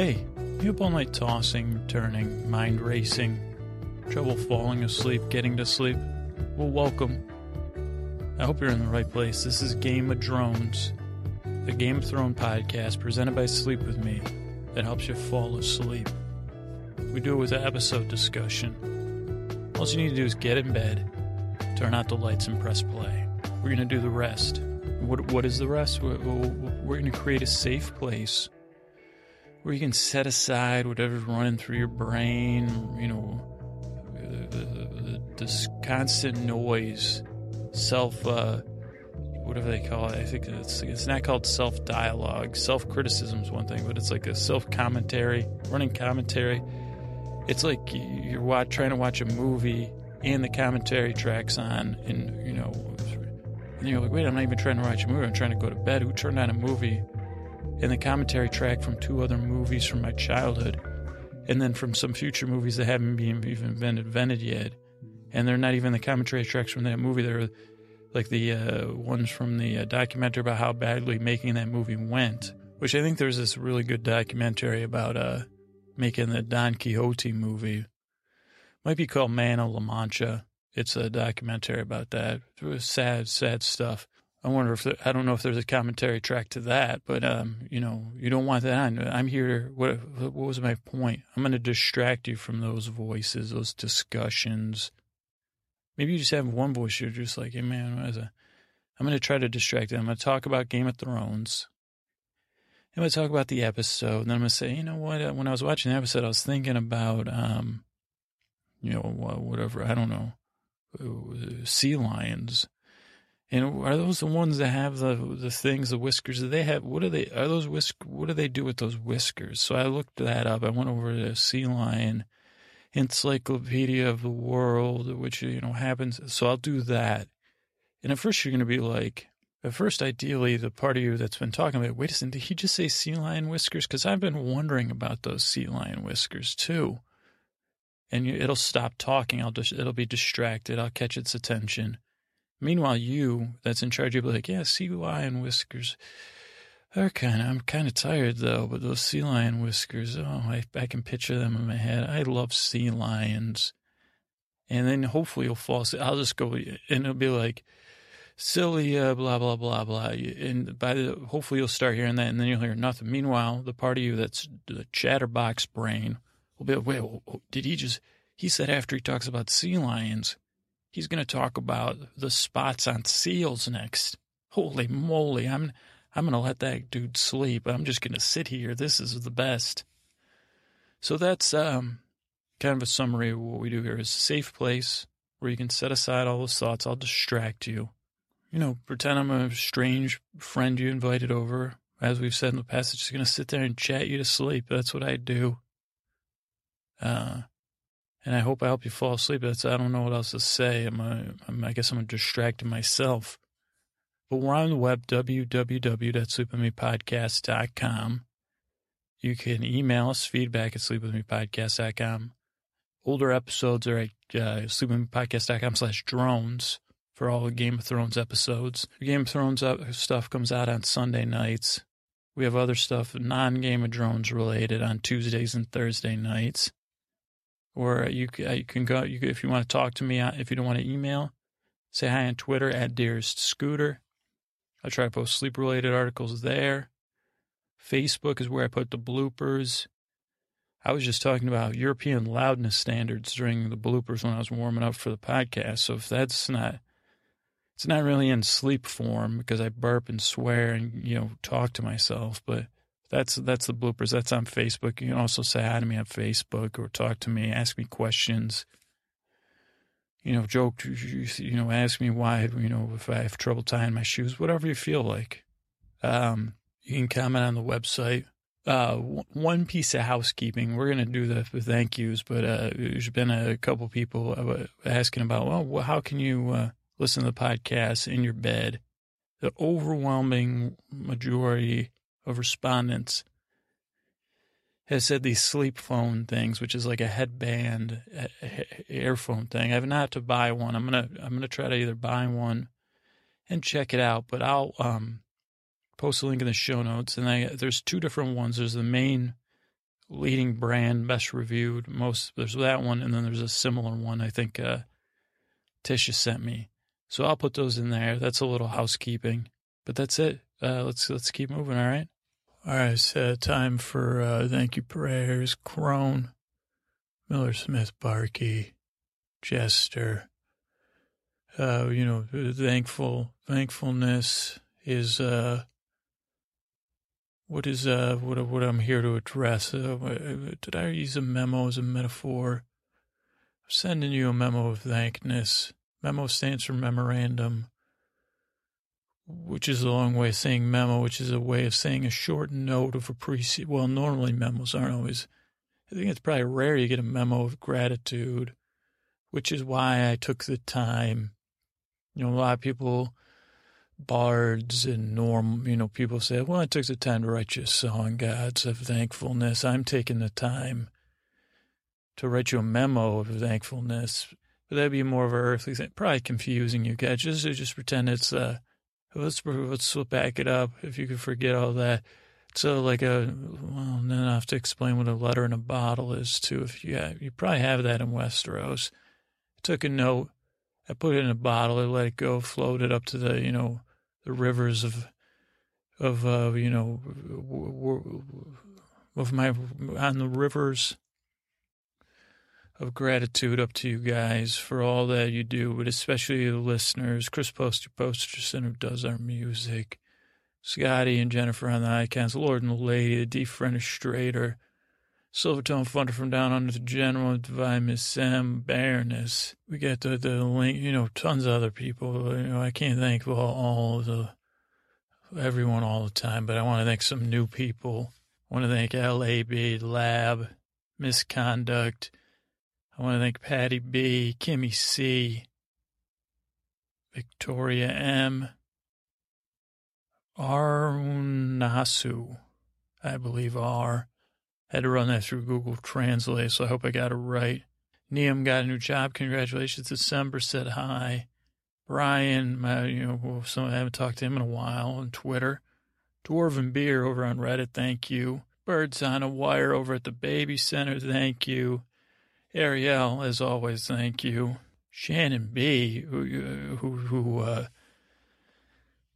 Hey, you up all night tossing, turning, mind racing, trouble falling asleep, getting to sleep? Well, welcome. I hope you're in the right place. This is Game of Drones, the Game of Thrones podcast presented by Sleep With Me that helps you fall asleep. We do it with an episode discussion. All you need to do is get in bed, turn out the lights, and press play. We're going to do the rest. What, what is the rest? We're, we're going to create a safe place where you can set aside whatever's running through your brain, you know, this constant noise, self, uh, whatever they call it. I think it's it's not called self dialogue. Self criticism is one thing, but it's like a self commentary, running commentary. It's like you're watch, trying to watch a movie and the commentary tracks on, and you know, and you're like, wait, I'm not even trying to watch a movie. I'm trying to go to bed. Who turned on a movie? And the commentary track from two other movies from my childhood, and then from some future movies that haven't been even been invented yet. And they're not even the commentary tracks from that movie. They're like the uh, ones from the uh, documentary about how badly making that movie went. Which I think there's this really good documentary about uh, making the Don Quixote movie. Might be called Man of La Mancha. It's a documentary about that. Sad, sad stuff. I wonder if there, I don't know if there's a commentary track to that, but um, you know, you don't want that on. I'm here. What what was my point? I'm going to distract you from those voices, those discussions. Maybe you just have one voice. You're just like, hey man, a, I'm going to try to distract them. I'm going to talk about Game of Thrones. I'm going to talk about the episode, and then I'm going to say, you know what? When I was watching the episode, I was thinking about, um, you know, whatever. I don't know, uh, sea lions and are those the ones that have the the things, the whiskers? Do they have? What do they? Are those whisk? What do they do with those whiskers? So I looked that up. I went over to Sea Lion Encyclopedia of the World, which you know happens. So I'll do that. And at first you're going to be like, at first, ideally, the part of you that's been talking about, wait a second, did he just say sea lion whiskers? Because I've been wondering about those sea lion whiskers too. And it'll stop talking. I'll just, it'll be distracted. I'll catch its attention. Meanwhile, you that's in charge, you'll be like, yeah, sea lion whiskers. They're kind of, I'm kind of tired though, but those sea lion whiskers, oh, I, I can picture them in my head. I love sea lions. And then hopefully you'll fall asleep. I'll just go, and it'll be like, silly, uh, blah, blah, blah, blah. And by the, hopefully you'll start hearing that and then you'll hear nothing. Meanwhile, the part of you that's the chatterbox brain will be, like, wait, did he just, he said after he talks about sea lions, He's going to talk about the spots on seals next. Holy moly, I'm I'm going to let that dude sleep. I'm just going to sit here. This is the best. So that's um, kind of a summary of what we do here is a safe place where you can set aside all those thoughts. I'll distract you. You know, pretend I'm a strange friend you invited over. As we've said in the past, it's just going to sit there and chat you to sleep. That's what I do. Uh, and I hope I help you fall asleep. That's I don't know what else to say. I'm, a, I'm I guess I'm distracting myself. But we're on the web www.sleepwithmepodcast.com. You can email us feedback at sleepwithmepodcast.com. Older episodes are at uh, sleepwithmepodcast.com slash drones for all the Game of Thrones episodes. Game of Thrones stuff comes out on Sunday nights. We have other stuff, non-Game of Drones related on Tuesdays and Thursday nights or you, uh, you can go, you, if you want to talk to me, uh, if you don't want to email, say hi on Twitter at Dearest Scooter. I try to post sleep related articles there. Facebook is where I put the bloopers. I was just talking about European loudness standards during the bloopers when I was warming up for the podcast. So if that's not, it's not really in sleep form because I burp and swear and, you know, talk to myself, but that's that's the bloopers. That's on Facebook. You can also say hi to me on Facebook or talk to me, ask me questions. You know, joke. You know, ask me why. You know, if I have trouble tying my shoes, whatever you feel like. Um, you can comment on the website. Uh, one piece of housekeeping. We're gonna do the thank yous, but uh, there's been a couple people uh, asking about, well, how can you uh, listen to the podcast in your bed? The overwhelming majority of respondents has said these sleep phone things, which is like a headband earphone thing. I have not to buy one. I'm gonna I'm gonna try to either buy one and check it out, but I'll um, post a link in the show notes. And I, there's two different ones. There's the main leading brand, best reviewed. Most there's that one, and then there's a similar one. I think uh, Tisha sent me, so I'll put those in there. That's a little housekeeping, but that's it. Uh, let's let's keep moving. All right. All right. It's uh, time for uh, thank you prayers. Crone, Miller Smith, Barkey, Jester. Uh, you know, thankful thankfulness is uh what is uh what what I'm here to address? Uh, did I use a memo as a metaphor? I'm sending you a memo of thankness. Memo stands for memorandum, which is a long way of saying memo, which is a way of saying a short note of appreciation. Well, normally memos aren't always. I think it's probably rare you get a memo of gratitude, which is why I took the time. You know, a lot of people bards and norm, you know, people say, well, I took the time to write you a song, gods of thankfulness. I'm taking the time to write you a memo of thankfulness. But that'd be more of an earthly thing. Probably confusing you guys. Just, just pretend it's, uh, let's, let's back it up if you could forget all that. So like a, well, then I have to explain what a letter in a bottle is too. If you, have, you probably have that in Westeros. I took a note. I put it in a bottle. I let it go, floated up to the, you know, the rivers of of uh, you know of my on the rivers of gratitude up to you guys for all that you do, but especially the listeners, Chris Poster Posterson who does our music, Scotty and Jennifer on the icons, Lord and the Lady, the Deep Strader, Silvertone Funder from down under the General, Divine Miss Sam, Baroness. We got the, the link, you know, tons of other people. You know, I can't thank all, all the, everyone all the time, but I want to thank some new people. I want to thank LAB, Lab, Misconduct. I want to thank Patty B, Kimmy C, Victoria M, Arnasu, I believe R. Had to run that through Google Translate, so I hope I got it right. Neum got a new job. Congratulations. December said hi. Brian, my, you know, some, I haven't talked to him in a while on Twitter. Dwarven Beer over on Reddit, thank you. Birds on a Wire over at the Baby Center, thank you. Ariel, as always, thank you. Shannon B, who, who, who uh,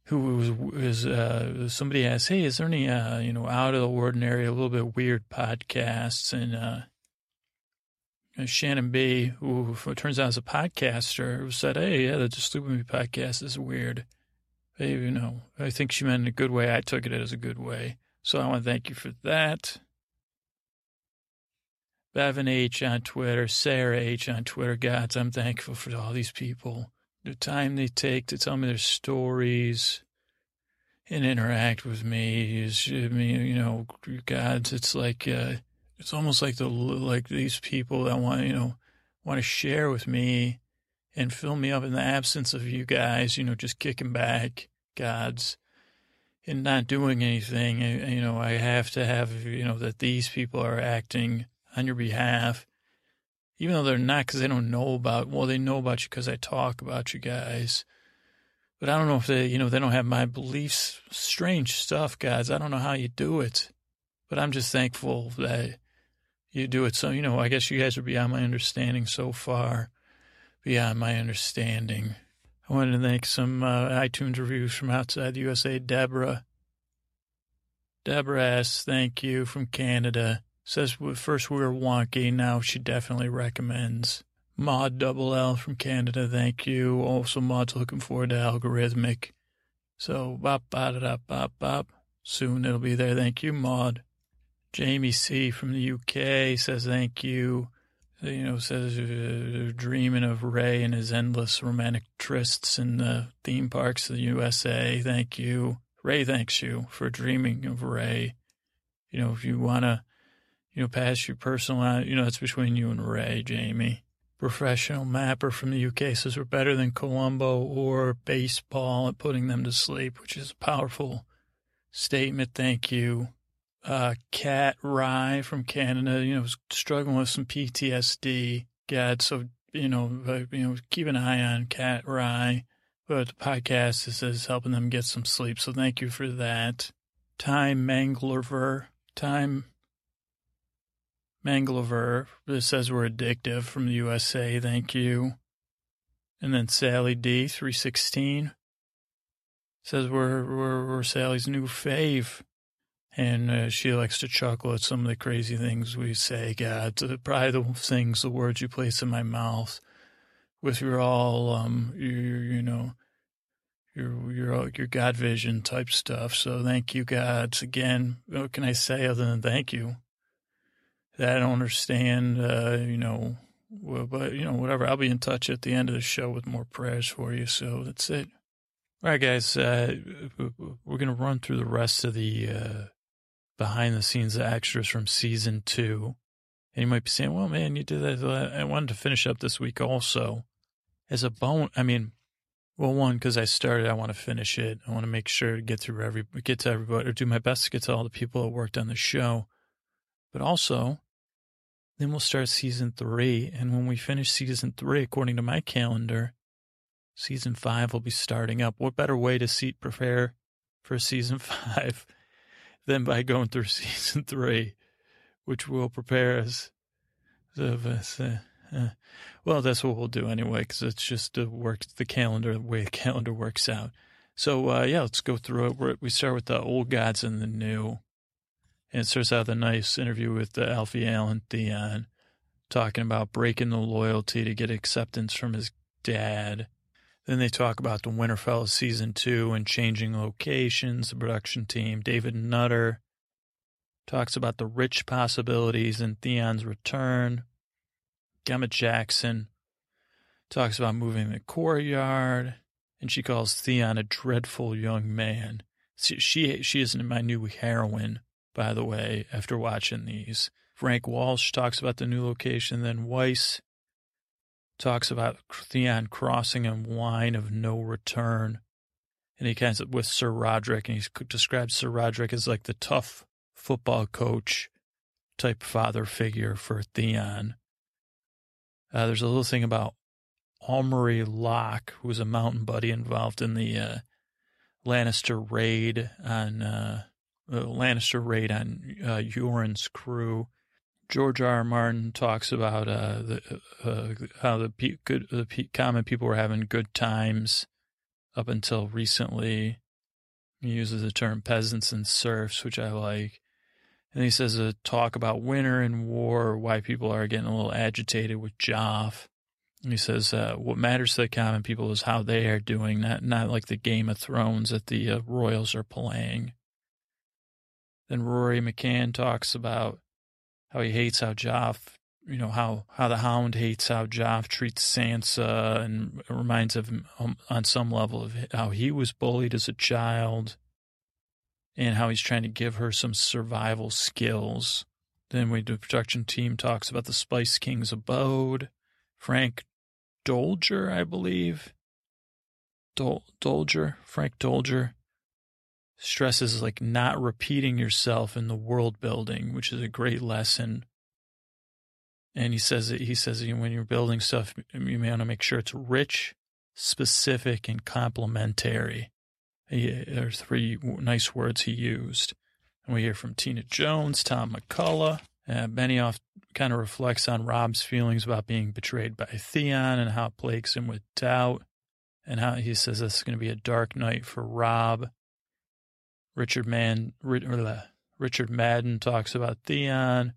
who was, was uh, somebody asked, "Hey, is there any uh, you know out of the ordinary, a little bit weird podcasts?" And uh, Shannon B, who turns out is a podcaster, said, "Hey, yeah, the Stupid Me podcast is weird." Hey, you know, I think she meant in a good way. I took it as a good way, so I want to thank you for that. Bevan H on Twitter, Sarah H on Twitter. Gods, I'm thankful for all these people the time they take to tell me their stories and interact with me is, I mean, you know, God, it's like, uh, it's almost like the, like these people that want, you know, want to share with me and fill me up in the absence of you guys, you know, just kicking back, gods, and not doing anything. You know, I have to have, you know, that these people are acting on your behalf even though they're not because they don't know about, well, they know about you because I talk about you guys. But I don't know if they, you know, they don't have my beliefs. Strange stuff, guys. I don't know how you do it. But I'm just thankful that you do it. So, you know, I guess you guys are beyond my understanding so far. Beyond my understanding. I wanted to thank some uh, iTunes reviews from outside the USA. Deborah. Deborah asks, thank you from Canada. Says first we were wonky, now she definitely recommends. Maud Double L from Canada, thank you. Also, Maud's looking forward to Algorithmic. So, bop, bop, bop, bop. Soon it'll be there. Thank you, Maud. Jamie C. from the UK says thank you. You know, says uh, dreaming of Ray and his endless romantic trysts in the theme parks of the USA. Thank you. Ray thanks you for dreaming of Ray. You know, if you want to you know, pass your personal, you know, it's between you and Ray, Jamie. Professional mapper from the UK says we're better than Colombo or baseball at putting them to sleep, which is a powerful statement. Thank you. Uh, Cat Rye from Canada, you know, was struggling with some PTSD. God, so, you know, you know, keep an eye on Cat Rye. But the podcast is, is helping them get some sleep. So thank you for that. Time Manglerver. Time Manglover says we're addictive from the USA. Thank you. And then Sally D, 316, says we're, we're, we're Sally's new fave. And uh, she likes to chuckle at some of the crazy things we say, God. Probably the things, the words you place in my mouth with your all, um, your, you know, your your your God vision type stuff. So thank you, gods. Again, what can I say other than thank you? That I don't understand, uh, you know, but you know, whatever. I'll be in touch at the end of the show with more prayers for you. So that's it. All right, guys. Uh, we're gonna run through the rest of the uh, behind the scenes extras from season two. And you might be saying, "Well, man, you did that." I wanted to finish up this week also as a bone. I mean, well, one because I started, I want to finish it. I want to make sure to get through every, get to everybody, or do my best to get to all the people that worked on the show. But also, then we'll start season three, and when we finish season three, according to my calendar, season five will be starting up. What better way to seat prepare for season five than by going through season three, which will prepare us. Uh, uh, well, that's what we'll do anyway, because it's just the work, the calendar, the way the calendar works out. So, uh, yeah, let's go through it. We start with the old gods and the new. And it starts out with a nice interview with uh, Alfie Allen Theon, talking about breaking the loyalty to get acceptance from his dad. Then they talk about the Winterfell season two and changing locations, the production team. David Nutter talks about the rich possibilities in Theon's return. Gemma Jackson talks about moving the courtyard, and she calls Theon a dreadful young man. She she, she isn't my new heroine, by the way. After watching these, Frank Walsh talks about the new location. Then Weiss talks about Theon crossing a line of no return, and he kind of with Sir Rodrik, and he describes Sir Rodrik as like the tough football coach type father figure for Theon. Uh, there's a little thing about Amory Locke, who was a mountain buddy involved in the uh, Lannister raid on uh, Lannister raid on uh, crew. George R. R. Martin talks about uh, the, uh, how the pe- good the pe- common people were having good times up until recently. He uses the term peasants and serfs, which I like. And he says a talk about winter and war, why people are getting a little agitated with Joff. He says uh, what matters to the common people is how they are doing, not not like the Game of Thrones that the uh, royals are playing. Then Rory McCann talks about how he hates how Joff, you know, how how the Hound hates how Joff treats Sansa, and reminds of him on some level of how he was bullied as a child and how he's trying to give her some survival skills. Then we the production team talks about the Spice King's abode. Frank Doelger, I believe. Dol- Doelger, Frank Doelger stresses like not repeating yourself in the world building, which is a great lesson. And he says that he says when you're building stuff, you may want to make sure it's rich, specific, and complementary. There are three nice words he used. And we hear from Tina Jones, Tom McCullough. Uh, Benioff kind of reflects on Robb's feelings about being betrayed by Theon and how it plagues him with doubt, and how he says this is going to be a dark night for Robb. Richard Man, Richard Madden talks about Theon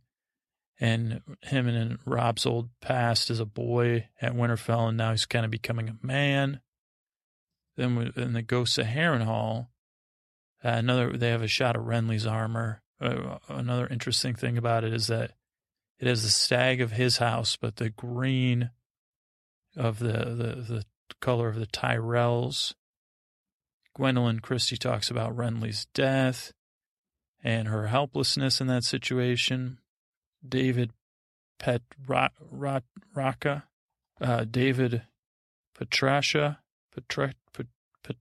and him and Robb's old past as a boy at Winterfell, and now he's kind of becoming a man. Then in the Ghosts of Harrenhal, uh, another they have a shot of Renly's armor. Uh, another interesting thing about it is that it has the stag of his house, but the green of the the, the color of the Tyrells. Gwendoline Christie talks about Renly's death and her helplessness in that situation. David Pet Raka, uh, David Patricia, Petra, Pet,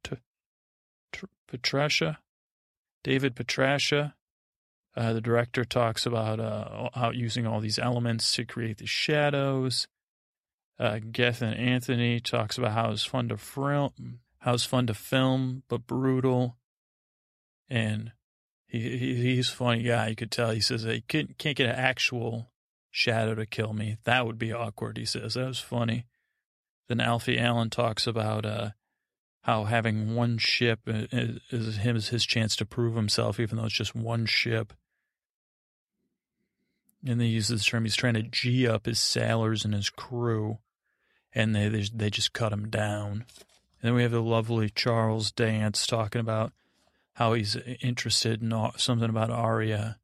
Petracia, David Petracia. Uh, the director talks about uh, how using all these elements to create the shadows. Uh, and Anthony talks about how it's fun to film, how it's fun to film, but brutal. And he, he he's a funny guy. You could tell. He says he can't, can't get an actual Shadow to kill me. That would be awkward, he says. That was funny. Then Alfie Allen talks about uh, how having one ship is, is his, his chance to prove himself, even though it's just one ship. And they use this term, he's trying to G up his sailors and his crew, and they, they, they just cut him down. And then we have the lovely Charles Dance talking about how he's interested in something about Arya,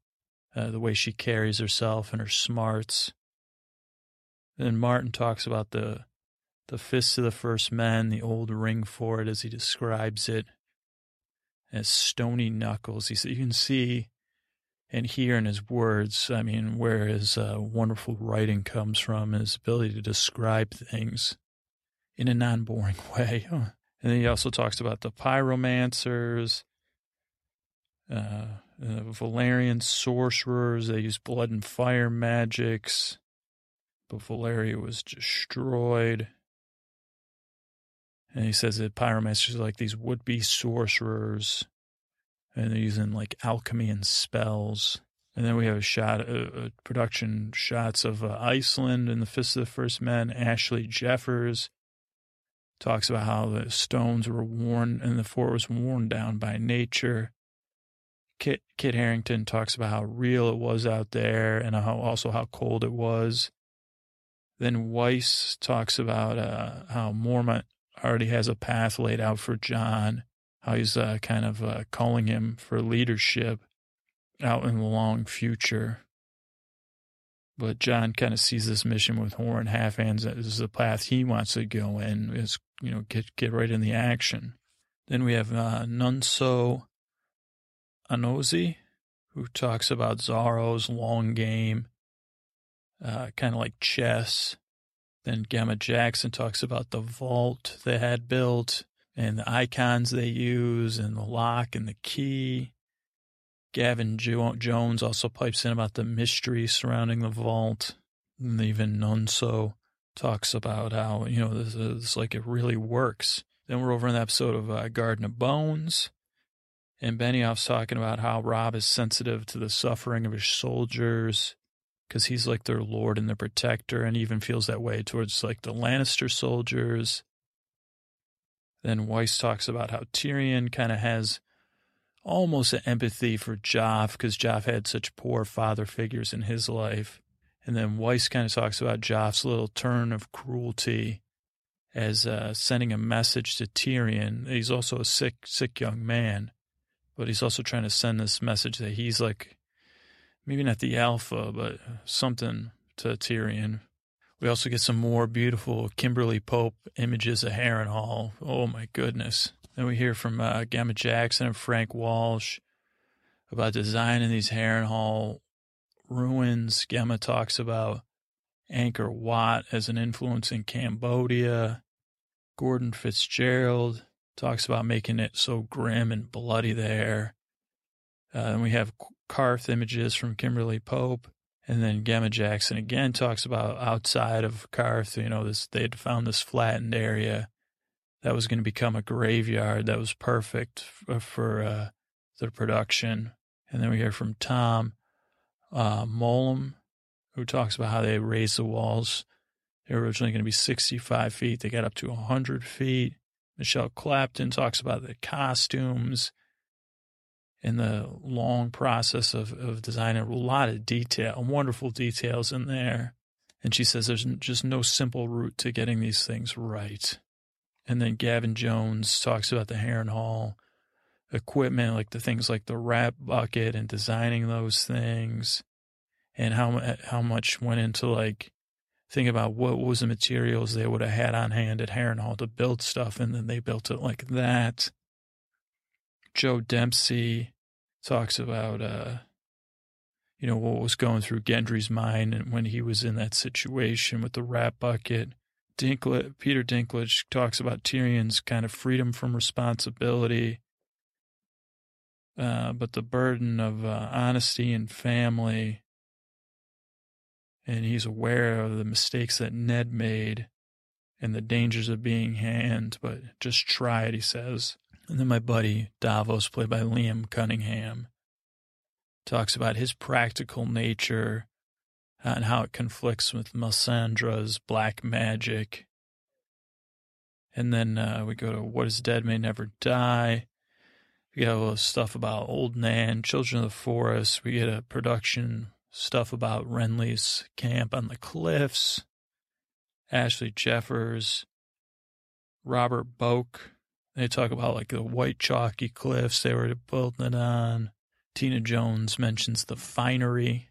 uh, the way she carries herself and her smarts. Then Martin talks about the the fists of the first men, the old ringfort as he describes it as stony knuckles. He said you can see and hear in his words, I mean, where his uh, wonderful writing comes from, his ability to describe things in a non boring way. And then he also talks about the pyromancers, uh, uh, Valyrian sorcerers. They use blood and fire magics, but Valyria was destroyed. And he says that pyromancers are like these would be sorcerers, and they're using like alchemy and spells. And then we have a shot, a, a production shots of uh, Iceland and the Fist of the First Men. Ashleigh Jeffers talks about how the stones were worn and the fort was worn down by nature. Kit, Kit Harington talks about how real it was out there and how also how cold it was. Then Weiss talks about uh, how Mormont already has a path laid out for Jon, how he's uh, kind of uh, calling him for leadership out in the long future. But Jon kind of sees this mission with Qhorin Halfhands as the path he wants to go in, is, you know, get, get right in the action. Then we have uh, Nonso Anozie, who talks about Xaro's long game, uh, kind of like chess. Then Gemma Jackson talks about the vault they had built and the icons they use and the lock and the key. Gavin jo- Jones also pipes in about the mystery surrounding the vault. And even Nonso talks about how, you know, this is like it really works. Then we're over in the episode of uh, Garden of Bones. And Benioff's talking about how Robb is sensitive to the suffering of his soldiers because he's like their lord and their protector, and even feels that way towards like the Lannister soldiers. Then Weiss talks about how Tyrion kind of has almost an empathy for Joff because Joff had such poor father figures in his life. And then Weiss kind of talks about Joff's little turn of cruelty as uh, sending a message to Tyrion. He's also a sick, sick young man but he's also trying to send this message that he's like maybe not the alpha, but something to Tyrion. We also get some more beautiful Kimberly Pope images of Harrenhal. Oh my goodness. Then we hear from uh, Gemma Jackson and Frank Walsh about designing these Harrenhal ruins. Gemma talks about Angkor Wat as an influence in Cambodia. Gordon Fitzgerald talks about making it so grim and bloody there. Uh, and we have Qarth images from Kimberly Pope. And then Gemma Jackson again talks about outside of Qarth, you know, this they had found this flattened area that was going to become a graveyard that was perfect for, for uh, the production. And then we hear from Tom uh, Mollem, who talks about how they raised the walls. They were originally going to be 65 feet. They got up to 100 feet. Michelle Clapton talks about the costumes and the long process of, of designing a lot of detail, wonderful details in there. And she says there's just no simple route to getting these things right. And then Gavin Jones talks about the Harrenhal equipment, like the things like the rat bucket and designing those things, and how how much went into like think about what was the materials they would have had on hand at Harrenhal to build stuff, and then they built it like that. Joe Dempsey talks about, uh, you know, what was going through Gendry's mind and when he was in that situation with the rat bucket. Dinklage, Peter Dinklage talks about Tyrion's kind of freedom from responsibility, uh, but the burden of uh, honesty and family and he's aware of the mistakes that Ned made and the dangers of being hand, but just try it, he says. And then my buddy Davos, played by Liam Cunningham, talks about his practical nature, and how it conflicts with Melisandre's black magic. And then uh, we go to What is Dead May Never Die. We get a stuff about Old Nan, Children of the Forest. We get a production stuff about Renly's camp on the cliffs. Ashleigh Jeffers, Robert Boak. They talk about like the white chalky cliffs they were building it on. Tina Jones mentions the finery.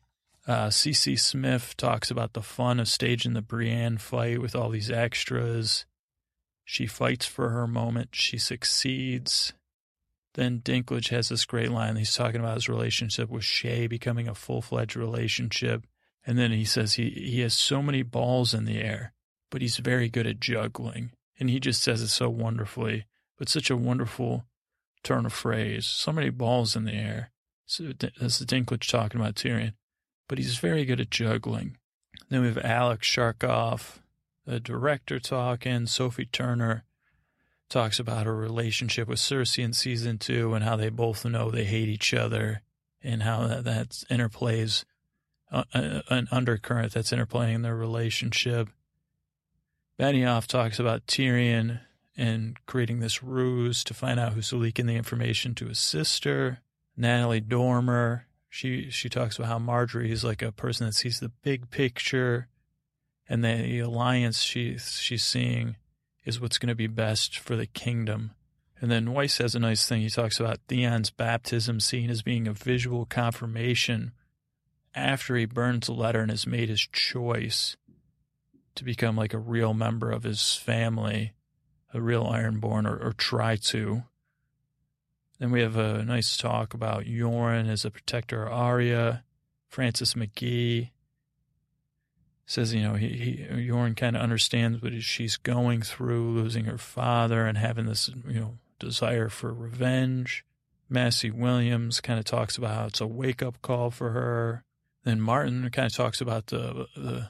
Uh, CC Smiff talks about the fun of staging the Brienne fight with all these extras. She fights for her moment. She succeeds. Then Dinklage has this great line. He's talking about his relationship with Shae becoming a full fledged relationship. And then he says he, he has so many balls in the air, but he's very good at juggling. And he just says it so wonderfully, but such a wonderful turn of phrase. So many balls in the air. So that's the Dinklage talking about Tyrion. But he's very good at juggling. Then we have Alik Sakharov, the director, talking. Sophie Turner talks about her relationship with Cersei in season two and how they both know they hate each other and how that, that interplays uh, uh, an undercurrent that's interplaying in their relationship. Benioff talks about Tyrion and creating this ruse to find out who's leaking the information to his sister. Natalie Dormer, she she talks about how Margaery is like a person that sees the big picture, and the alliance she she's seeing is what's going to be best for the kingdom. And then Weiss has a nice thing. He talks about Theon's baptism scene as being a visual confirmation after he burns the letter and has made his choice to become like a real member of his family, a real Ironborn, or, or try to. Then we have a nice talk about Yoren as a protector of Arya, Francis Magee, says, you know, he, he Yoren kind of understands what she's going through, losing her father and having this, you know, desire for revenge. Maisie Williams kind of talks about how it's a wake up call for her. Then Martin kind of talks about the, the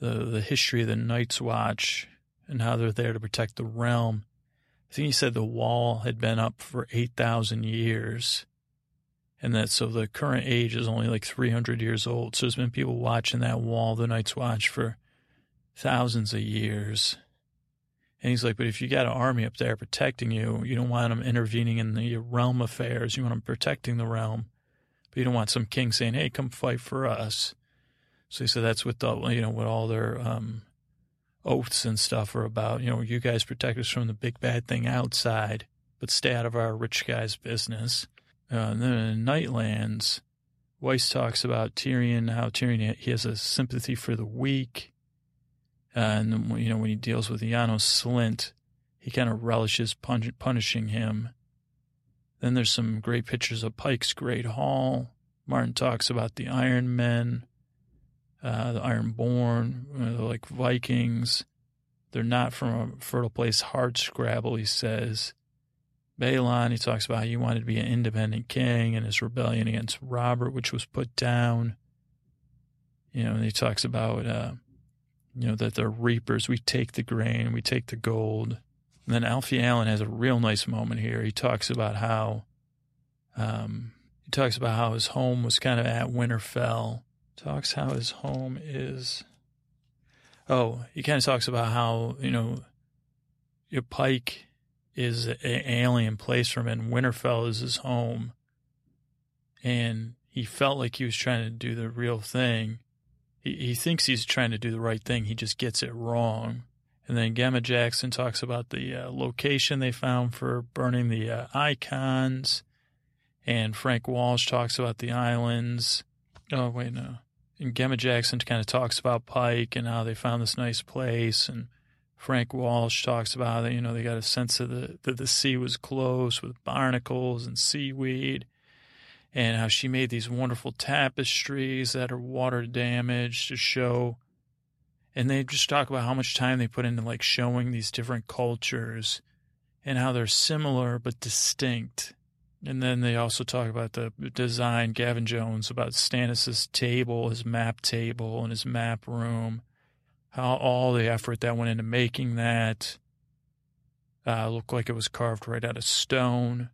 the the history of the Night's Watch and how they're there to protect the realm. I think he said the wall had been up for eight thousand years, and that so the current age is only like 300 years old. So there's been people watching that wall, the Night's Watch, for thousands of years. And he's like, but if you got an army up there protecting you, you don't want them intervening in the realm affairs. You want them protecting the realm, but you don't want some king saying, "Hey, come fight for us." So he said that's what the you know what all their um, oaths and stuff are about. You know, you guys protect us from the big bad thing outside, but stay out of our rich guy's business. Uh, and then in Nightlands, Weiss talks about Tyrion, how Tyrion he has a sympathy for the weak, and you know when he deals with Janos Slynt, he kind of relishes pun- punishing him. Then there's some great pictures of Pike's Great Hall. Martin talks about the Iron Men, uh, the Ironborn, uh, like Vikings. They're not from a fertile place. Hard scrabble, he says. Balon, he talks about how he wanted to be an independent king and his rebellion against Robert, which was put down. You know, and he talks about, uh, you know, that they're reapers. We take the grain, we take the gold. And then Alfie Allen has a real nice moment here. He talks about how, um, he talks about how his home was kind of at Winterfell. Talks how his home is. Oh, he kind of talks about how, you know, your Pike is an alien place from him. Winterfell is his home. And he felt like he was trying to do the real thing. He, he thinks he's trying to do the right thing. He just gets it wrong. And then Gemma Jackson talks about the uh, location they found for burning the uh, icons. And Frank Walsh talks about the islands. Oh, wait, no. And Gemma Jackson kind of talks about Pike and how they found this nice place. And Frank Walsh talks about it. You know, they got a sense of the that the sea was close with barnacles and seaweed, and how she made these wonderful tapestries that are water damaged to show. And they just talk about how much time they put into like showing these different cultures and how they're similar but distinct. And then they also talk about the design, Gavin Jones, about Stannis's table, his map table, and his map room how all the effort that went into making that uh, looked like it was carved right out of stone.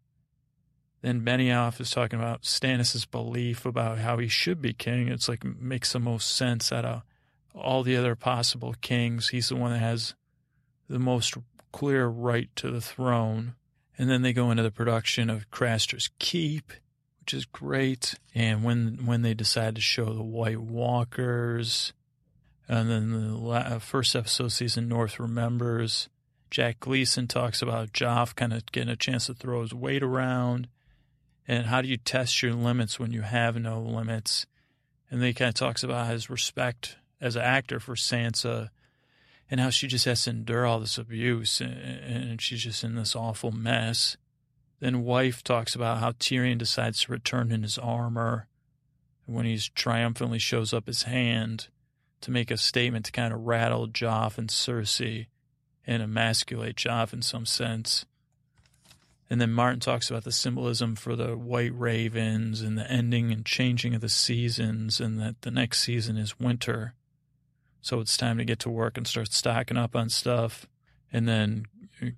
Then Benioff is talking about Stannis' belief about how he should be king. It's like makes the most sense out of all the other possible kings. He's the one that has the most clear right to the throne. And then they go into the production of Craster's Keep, which is great. And when when they decide to show the White Walkers, and then the uh, first episode season North remembers, Jack Gleeson talks about Joff kind of getting a chance to throw his weight around, and how do you test your limits when you have no limits. And then he kind of talks about his respect as an actor for Sansa and how she just has to endure all this abuse and, she's just in this awful mess. Then Weiss talks about how Tyrion decides to return in his armor when he's triumphantly shows up his hand to make a statement to kind of rattle Joff and Cersei and emasculate Joff in some sense. And then Martin talks about the symbolism for the white ravens and the ending and changing of the seasons, and that the next season is winter. So it's time to get to work and start stocking up on stuff. And then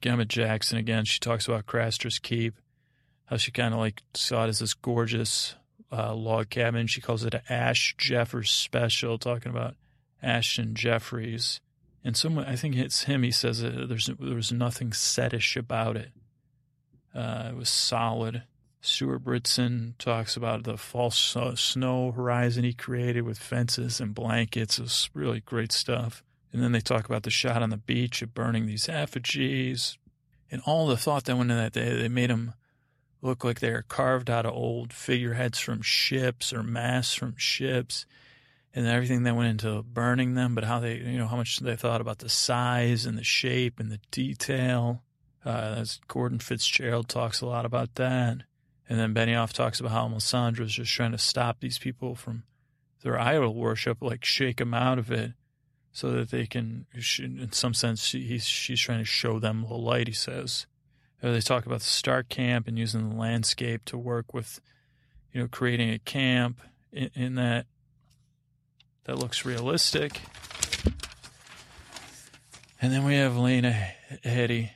Gemma Jackson again, she talks about Craster's Keep, how she kind of like saw it as this gorgeous uh, log cabin. She calls it an Ash Jeffers special, talking about Ashton Jeffries. And someone, I think it's him, he says there's there was nothing setish about it. Uh, it was solid. Stuart Brisdon talks about the false snow horizon he created with fences and blankets. It's really great stuff. And then they talk about the shot on the beach of burning these effigies and all the thought that went into that. They, they made them look like they are carved out of old figureheads from ships or masts from ships and everything that went into burning them, but how they, you know, how much they thought about the size and the shape and the detail. Uh, Gordon Fitzgerald talks a lot about that. And then Benioff talks about how Melisandre is just trying to stop these people from their idol worship, like shake them out of it so that they can, in some sense, he's, she's trying to show them the light, he says. Or they talk about the Stark camp and using the landscape to work with, you know, creating a camp in, in that that looks realistic. And then we have Lena Headey,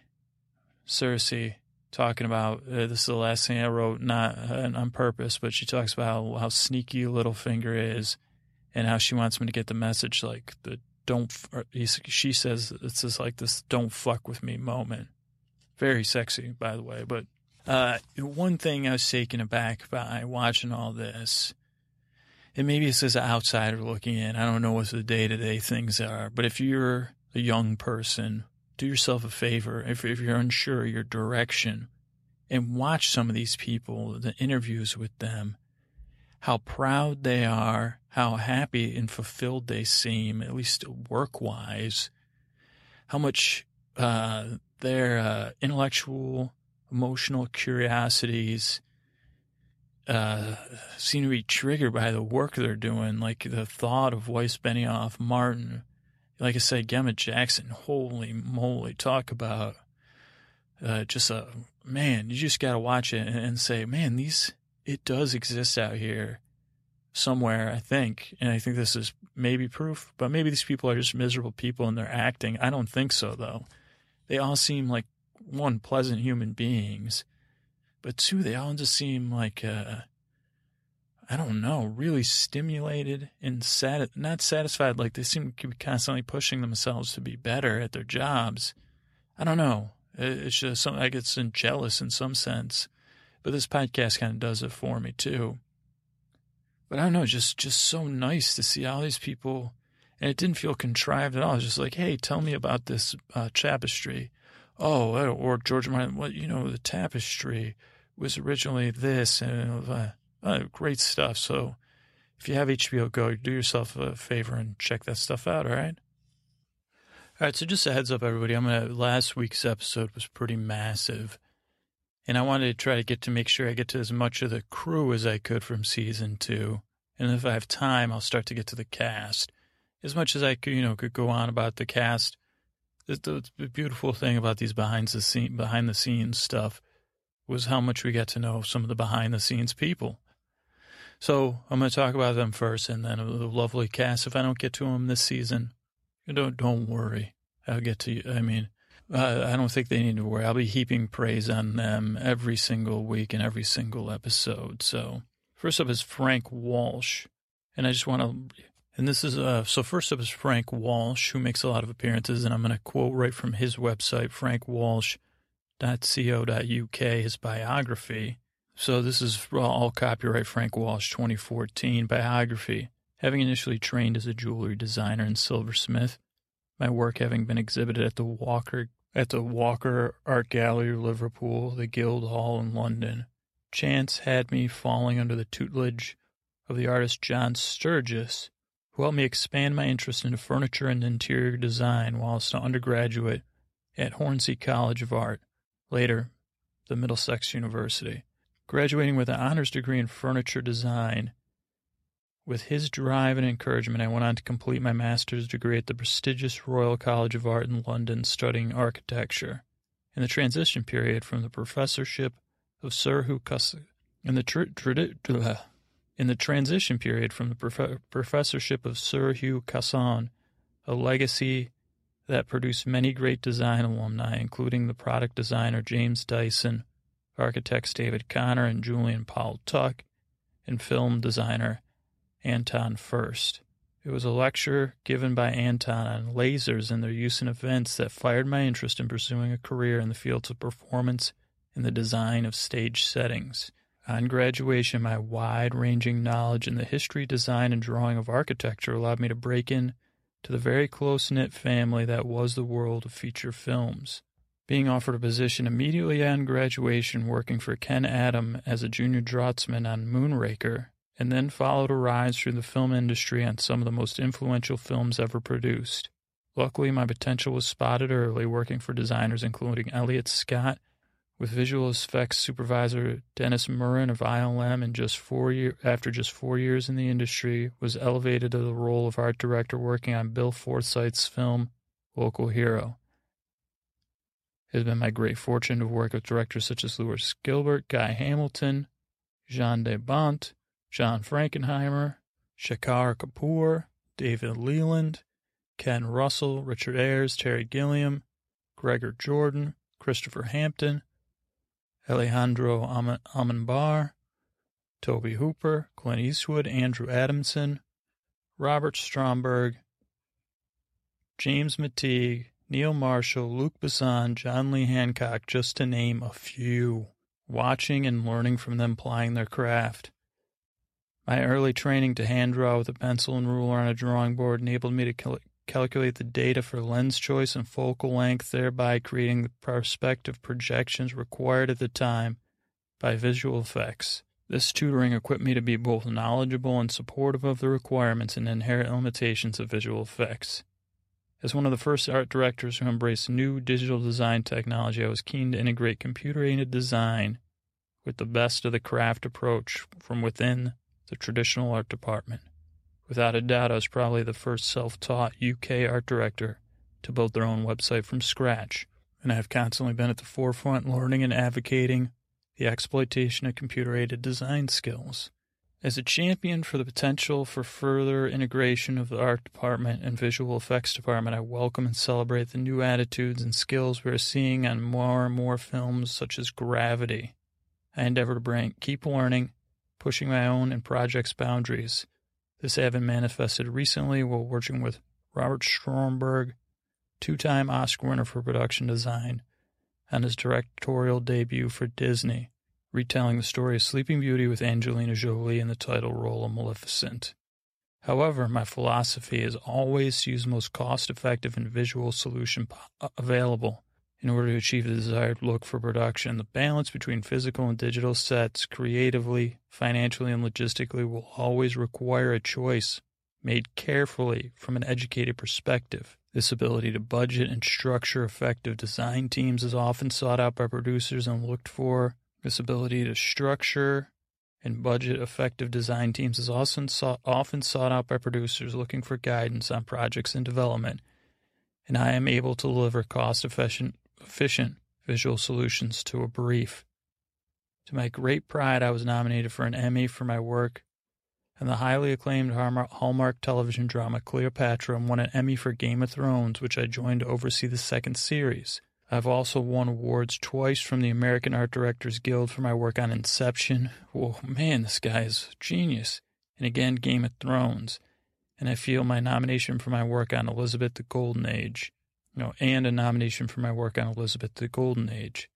Cersei, talking about uh, this is the last thing I wrote, not uh, on purpose, but she talks about how, how sneaky Littlefinger is, and how she wants me to get the message like the don't. she says it's just like this "don't fuck with me" moment. Very sexy, by the way. But uh, one thing I was taken aback by watching all this, and maybe it's as an outsider looking in. I don't know what the day to day things are, but if you're a young person do yourself a favor if, if you're unsure your direction and watch some of these people, the interviews with them, how proud they are, how happy and fulfilled they seem, at least work wise, how much uh, their uh, intellectual, emotional curiosities seem to be triggered by the work they're doing, like the thought of Weiss Benioff, Martin, like I said, Gemma Jackson, holy moly, talk about uh, just a man. You just got to watch it and, and say, man, these it does exist out here somewhere. I think, and I think this is maybe proof, but maybe these people are just miserable people and they're acting. I don't think so though. They all seem like one pleasant human beings, but two, they all just seem like uh, I don't know, really stimulated and not satisfied. Like they seem to be constantly pushing themselves to be better at their jobs. I don't know. It's just something I get jealous in some sense, but this podcast kind of does it for me too. But I don't know, just just so nice to see all these people, and it didn't feel contrived at all. It was just like, hey, tell me about this uh, tapestry. Oh, or George Martin, what you know, the tapestry was originally this, and uh, uh, great stuff. So if you have HBO Go, do yourself a favor and check that stuff out. All right. All right. So just a heads up, everybody. I'm gonna. Last week's episode was pretty massive, and I wanted to try to get to make sure I get to as much of the crew as I could from season two. And if I have time, I'll start to get to the cast as much as I could. You know, could go on about the cast. The, the beautiful thing about these behind the scene behind the scenes stuff was how much we got to know some of the behind the scenes people so I'm going to talk about them first, and then the lovely cast. If I don't get to them this season, don't don't worry. I'll get to you. I mean, I don't think they need to worry. I'll be heaping praise on them every single week and every single episode. So, first up is Frank Walsh. And I just want to, and this is, uh, so first up is Frank Walsh, who makes a lot of appearances. And I'm going to quote right from his website, frankwalsh.co.uk, his biography. So, this is all copyright Frank Walsh 2014 biography. Having initially trained as a jewelry designer and silversmith, my work having been exhibited at the Walker at the Walker Art Gallery, Liverpool, the Guildhall in London. Chance had me falling under the tutelage of the artist John Sturgis, who helped me expand my interest into furniture and interior design whilst an undergraduate at Hornsey College of Art, later the Middlesex University. Graduating with an honors degree in furniture design, with his drive and encouragement, I went on to complete my master's degree at the prestigious Royal College of Art in London, studying architecture. In the transition period from the professorship of Sir Hugh Cusson, in the tr- uh, in the transition period from the prof- professorship of Sir Hugh Casson, a legacy that produced many great design alumni, including the product designer James Dyson, architects David Conner and Julian Paul Tuck, and film designer Anton Furst. It was a lecture given by Anton on lasers and their use in events that fired my interest in pursuing a career in the fields of performance and the design of stage settings. On graduation, my wide ranging knowledge in the history, design, and drawing of architecture allowed me to break in to the very close knit family that was the world of feature films. Being offered a position immediately on graduation working for Ken Adam as a junior draughtsman on Moonraker and then followed a rise through the film industry on some of the most influential films ever produced. Luckily, my potential was spotted early, working for designers including Elliott Scott, with visual effects supervisor Dennis Muren of ILM, and just four year, after just four years in the industry, was elevated to the role of art director working on Bill Forsyth's film Local Hero. It has been my great fortune to work with directors such as Lewis Gilbert, Guy Hamilton, Jan de Bont, John Frankenheimer, Shekhar Kapur, David Leland, Ken Russell, Richard Ayers, Terry Gilliam, Gregor Jordan, Christopher Hampton, Alejandro Amenabar, Tobe Hooper, Clint Eastwood, Andrew Adamson, Robert Stromberg, James McTeigue, Neil Marshall, Luc Besson, John Lee Hancock, just to name a few, watching and learning from them plying their craft. My early training to hand draw with a pencil and ruler on a drawing board enabled me to calculate the data for lens choice and focal length, thereby creating the perspective projections required at the time by visual effects. This tutoring equipped me to be both knowledgeable and supportive of the requirements and inherent limitations of visual effects. As one of the first art directors who embraced new digital design technology, I was keen to integrate computer aided design with the best of the craft approach from within the traditional art department. Without a doubt, I was probably the first self taught UK art director to build their own website from scratch, and I have constantly been at the forefront learning and advocating the exploitation of computer aided design skills. As a champion for the potential for further integration of the art department and visual effects department, I welcome and celebrate the new attitudes and skills we are seeing on more and more films such as Gravity. I endeavor to bring, keep learning pushing my own and project's boundaries. This having manifested recently while working with Robert Stromberg, two time Oscar winner for production design, on his directorial debut for Disney, retelling the story of Sleeping Beauty with Angelina Jolie in the title role of Maleficent. However, my philosophy is always to use the most cost effective and visual solution uh, available in order to achieve the desired look for production. The balance between physical and digital sets, creatively, financially, and logistically, will always require a choice made carefully from an educated perspective. This ability to budget and structure effective design teams is often sought out by producers and looked for. This ability to structure and budget effective design teams is also sought, often sought out by producers looking for guidance on projects in development and I am able to deliver cost efficient efficient visual solutions to a brief. To my great pride, I was nominated for an Emmy for my work in the highly acclaimed Hallmark television drama Cleopatra and won an Emmy for Game of Thrones, which I joined to oversee the second series. I've also won awards twice from the American Art Directors Guild for my work on Inception. Whoa, man, this guy is genius. And again, Game of Thrones. And I feel my nomination for my work on Elizabeth the Golden Age. Know, and a nomination for my work on Elizabeth the Golden Age.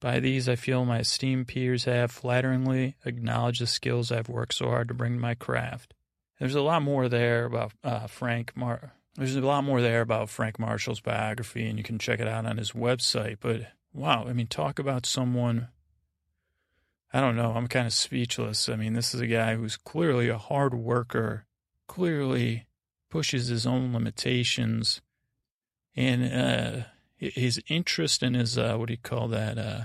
By these, I feel my esteemed peers have flatteringly acknowledged the skills I've worked so hard to bring to my craft. There's a lot more there about uh, Frank Mar- there's a lot more there about Frank Marshall's biography, and you can check it out on his website. But wow, I mean, talk about someone. I don't know. I'm kind of speechless. I mean, this is a guy who's clearly a hard worker, clearly pushes his own limitations, and uh, his interest and his uh, what do you call that uh,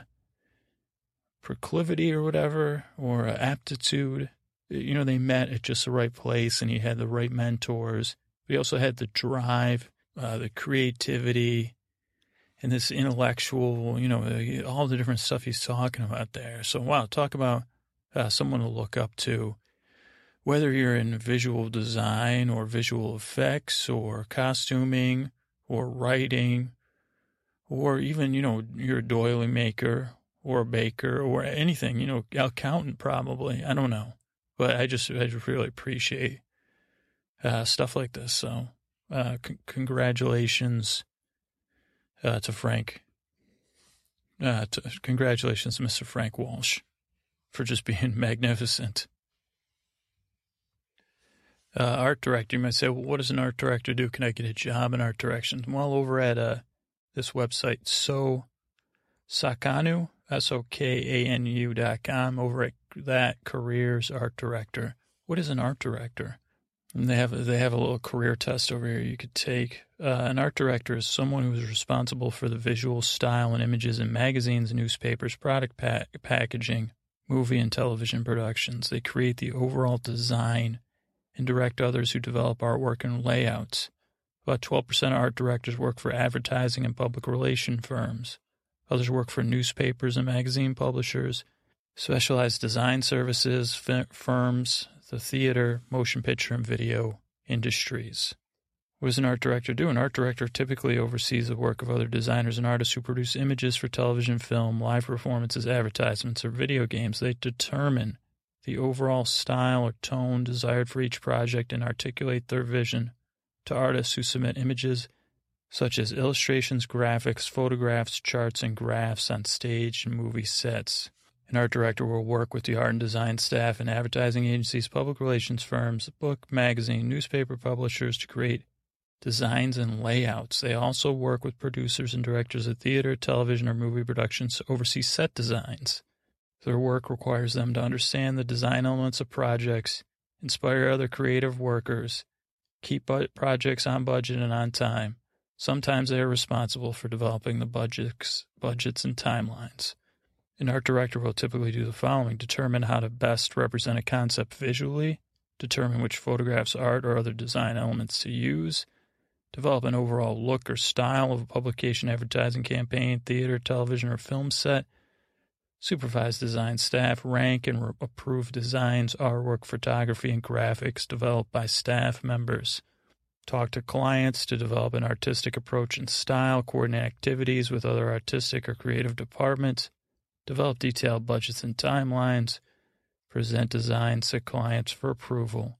proclivity or whatever, or uh, aptitude. You know, they met at just the right place, and he had the right mentors but he also had the drive, uh, the creativity, and this intellectual, you know, uh, all the different stuff he's talking about there. So, wow, talk about someone to look up to. Whether you're in visual design or visual effects or costuming or writing, or even, you know, you're a doily maker or a baker or anything, you know, accountant probably. I don't know. But I just, I just really appreciate uh, stuff like this. So, uh, c- congratulations uh, to Frank. Uh, to, congratulations Mr. Frank Walsh for just being magnificent. Uh, art director, you might say, well, what does an art director do? Can I get a job in art direction? Well, over at uh, this website, so Sokanu, S O K A N U dot com, over at that careers art director. What is an art director? And they have they have a little career test over here you could take. Uh, an art director is someone who is responsible for the visual style and images in magazines, newspapers, product pa- packaging, movie and television productions. They create the overall design and direct others who develop artwork and layouts. About 12% of art directors work for advertising and public relation firms. Others work for newspapers and magazine publishers, specialized design services firms, the theater, motion picture, and video industries. What does an art director do? An art director typically oversees the work of other designers and artists who produce images for television, film, live performances, advertisements, or video games. They determine the overall style or tone desired for each project and articulate their vision to artists who submit images such as illustrations, graphics, photographs, charts, and graphs on stage and movie sets. An art director will work with the art and design staff and advertising agencies, public relations firms, book, magazine, newspaper publishers to create designs and layouts. They also work with producers and directors of theater, television, or movie productions to oversee set designs. Their work requires them to understand the design elements of projects, inspire other creative workers, keep projects on budget and on time. Sometimes they are responsible for developing the budgets, budgets and timelines. An art director will typically do the following determine how to best represent a concept visually, determine which photographs, art, or other design elements to use, develop an overall look or style of a publication, advertising campaign, theater, television, or film set, supervise design staff, rank and re- approve designs, artwork, photography, and graphics developed by staff members. Talk to clients to develop an artistic approach and style, coordinate activities with other artistic or creative departments, develop detailed budgets and timelines, present designs to clients for approval.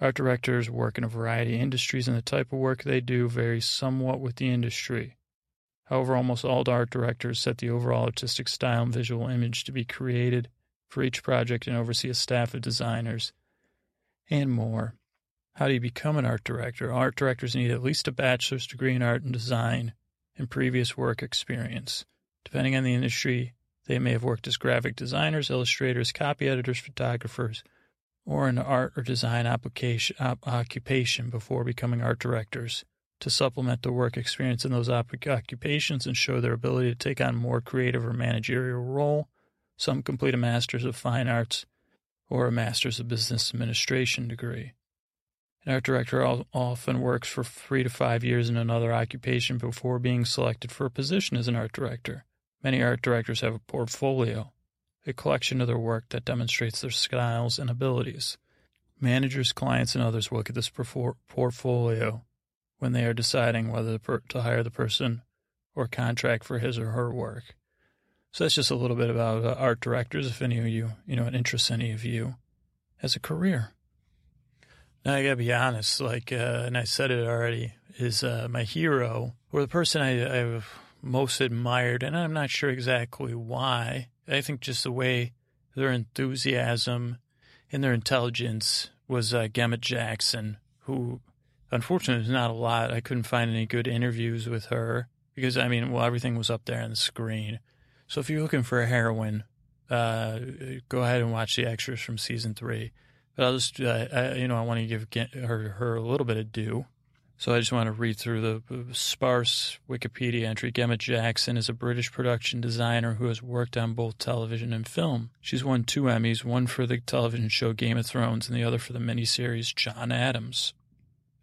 Art directors work in a variety of industries, and the type of work they do varies somewhat with the industry. However, almost all art directors set the overall artistic style and visual image to be created for each project and oversee a staff of designers and more. How do you become an art director? Art directors need at least a bachelor's degree in art and design and previous work experience. Depending on the industry, they may have worked as graphic designers, illustrators, copy editors, photographers, or an art or design application, op, occupation before becoming art directors to supplement their work experience in those occupations and show their ability to take on more creative or managerial role. Some complete a Master's of Fine Arts or a Master's of Business Administration degree. An art director often works for three to five years in another occupation before being selected for a position as an art director. Many art directors have a portfolio, a collection of their work that demonstrates their styles and abilities. Managers, clients, and others look at this portfolio when they are deciding whether to hire the person or contract for his or her work. So that's just a little bit about uh, art directors, if any of you, you know, it interests any of you as a career. Now I gotta be honest, like, uh, and I said it already, is uh, my hero or the person I, I've most admired, and I'm not sure exactly why. I think just the way their enthusiasm and their intelligence was uh, Gemma Jackson, who unfortunately there's not a lot. I couldn't find any good interviews with her because I mean, well, everything was up there on the screen. So if you're looking for a heroine, uh, go ahead and watch the extras from season three. But I'll just, uh, I, you know, I want to give her her a little bit of due. So I just want to read through the sparse Wikipedia entry. Gemma Jackson is a British production designer who has worked on both television and film. She's won two Emmys, one for the television show Game of Thrones and the other for the miniseries John Adams.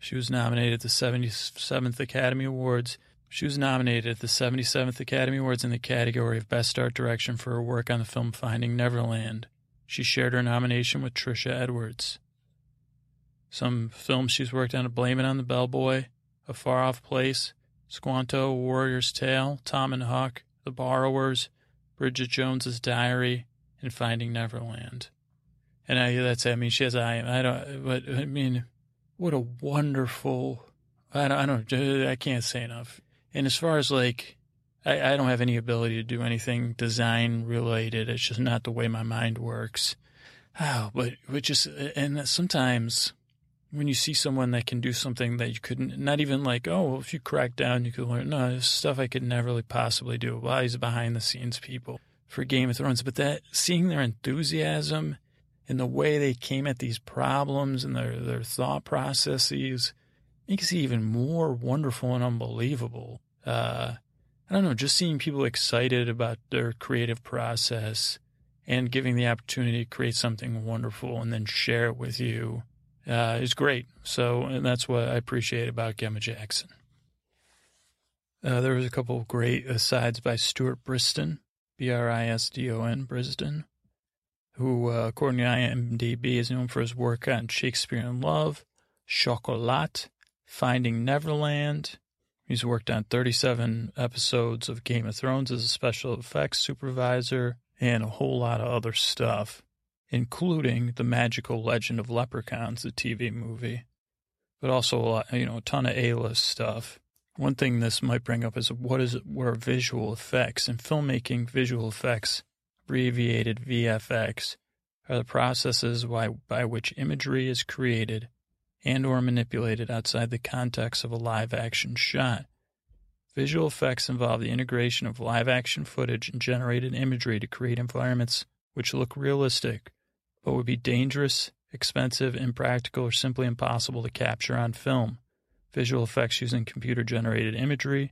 She was nominated at the 77th Academy Awards. She was nominated at the 77th Academy Awards in the category of Best Art Direction for her work on the film Finding Neverland. She shared her nomination with Trisha Edwards. Some films she's worked on Blame It on the Bellboy, A Far Off Place, Squanto, Warrior's Tale, Tom and Huck, The Borrowers, Bridget Jones's Diary, and Finding Neverland. And I, that's, I mean, she has, I, I don't, but I mean, what a wonderful, I don't, I don't, I can't say enough. And as far as like, I, I don't have any ability to do anything design related. It's just not the way my mind works. Oh, but, but just, and sometimes, when you see someone that can do something that you couldn't, not even like, oh, well, if you crack down, you could learn. No, stuff I could never really possibly do. Well, he's behind the scenes people for Game of Thrones, but that seeing their enthusiasm and the way they came at these problems and their, their thought processes makes it even more wonderful and unbelievable. Uh, I don't know, just seeing people excited about their creative process and giving the opportunity to create something wonderful and then share it with you uh, is great. So, and that's what I appreciate about Gemma Jackson. Uh, there was a couple of great asides by Stuart Brisdon, B-R-I-S-D-O-N, Brisdon, who, uh, according to IMDb, is known for his work on Shakespeare in Love, Chocolat, Finding Neverland. He's worked on 37 episodes of Game of Thrones as a special effects supervisor and a whole lot of other stuff including The Magical Legend of Leprechauns, the TV movie, but also a lot, you know, a ton of A-list stuff. One thing this might bring up is what is where visual effects in filmmaking visual effects, abbreviated VFX, are the processes by, by which imagery is created and or manipulated outside the context of a live action shot. Visual effects involve the integration of live action footage and generated imagery to create environments which look realistic but would be dangerous, expensive, impractical, or simply impossible to capture on film. Visual effects using computer generated imagery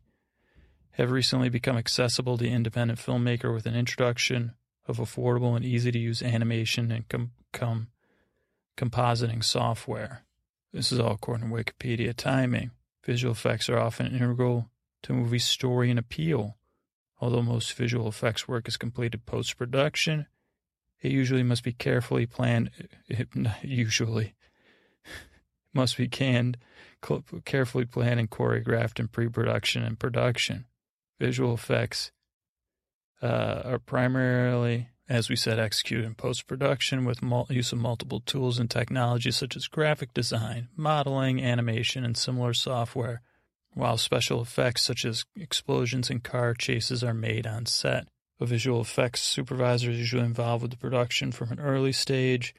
have recently become accessible to independent filmmaker with an introduction of affordable and easy to use animation and com- com- compositing software. This is all according to Wikipedia. Timing. Visual effects are often integral to a movie's story and appeal. Although most visual effects work is completed post production, it usually must be carefully planned. It, usually must be canned, carefully planned and choreographed in pre-production and production. Visual effects uh, are primarily, as we said, executed in post-production with use of multiple tools and technologies such as graphic design, modeling, animation, and similar software, while special effects such as explosions and car chases are made on set. A visual effects supervisor is usually involved with the production from an early stage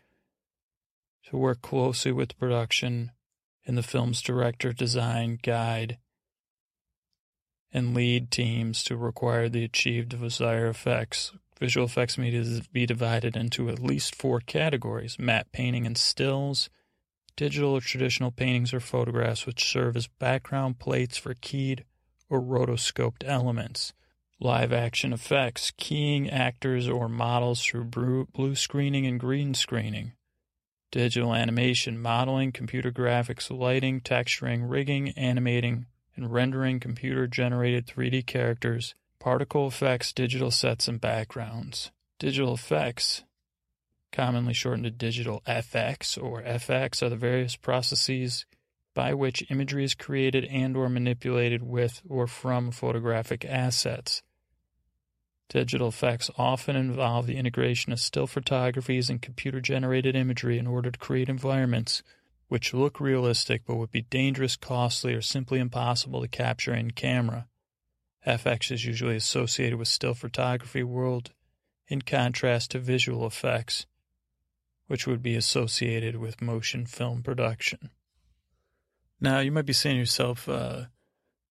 to work closely with the production and the film's director, design, guide, and lead teams to require the achieved desired effects. Visual effects may be divided into at least four categories matte painting and stills, digital or traditional paintings or photographs, which serve as background plates for keyed or rotoscoped elements live action effects, keying actors or models through blue screening and green screening, digital animation, modeling, computer graphics, lighting, texturing, rigging, animating, and rendering computer generated 3D characters, particle effects, digital sets, and backgrounds. Digital effects, commonly shortened to digital FX or FX, are the various processes by which imagery is created and or manipulated with or from photographic assets. Digital effects often involve the integration of still photographies and computer generated imagery in order to create environments which look realistic but would be dangerous, costly, or simply impossible to capture in camera. FX is usually associated with still photography world in contrast to visual effects, which would be associated with motion film production. Now, you might be saying to yourself, uh,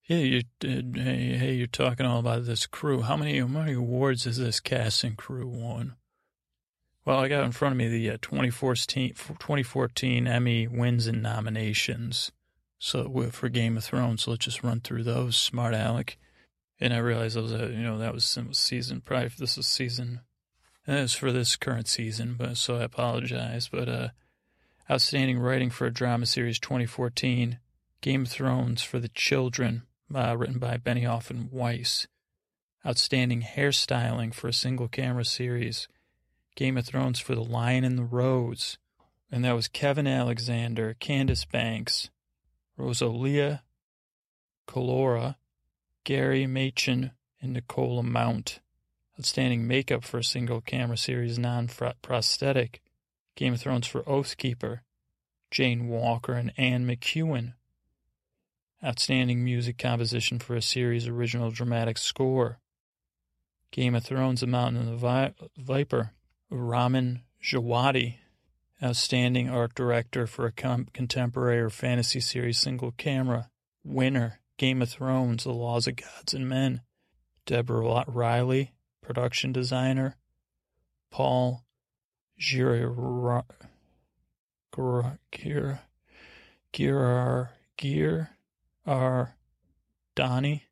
yeah, you hey, hey, you're talking all about this crew. How many, how many awards has this casting crew won? Well, I got in front of me the uh, 2014, 2014 Emmy wins and nominations. So for Game of Thrones, so let's just run through those. Smart Alec, and I realized that was a, you know that was season. Probably this was season. That was for this current season, but so I apologize. But uh, outstanding writing for a drama series 2014, Game of Thrones for the children uh, written by Benioff and Weiss. Outstanding hairstyling for a single camera series. Game of Thrones for The Lion and the Rose. And that was Kevin Alexander, Candice Banks, Rosalia Culora, Gary Machen, and Nicola Mount. Outstanding makeup for a single camera series non prosthetic. Game of Thrones for Oathkeeper, Jane Walker and Anne McEwen. Outstanding Music Composition for a Series Original Dramatic Score. Game of Thrones, The Mountain and the Vi- Viper. Ramin Djawadi. Outstanding Art Director for a Contemporary or Fantasy Series Single Camera. Winner, Game of Thrones, The Laws of Gods and Men. Deborah Riley, Production Designer. Paul Girar, Girar, Girar, Gear, Donnie,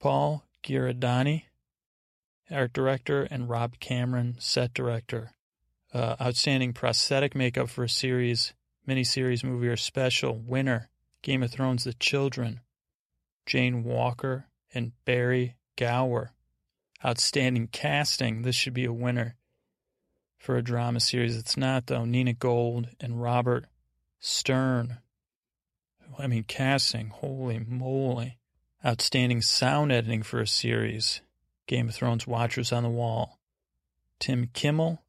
Paul Ghirardani, art director, and Rob Cameron, set director. Uh, outstanding prosthetic makeup for a series, miniseries, movie, or special. Winner, Game of Thrones The Children, Jane Walker and Barry Gower. Outstanding casting. This should be a winner for a drama series. It's not, though. Nina Gold and Robert Stern. I mean, casting, holy moly. Outstanding sound editing for a series. Game of Thrones Watchers on the Wall. Tim Kimmel,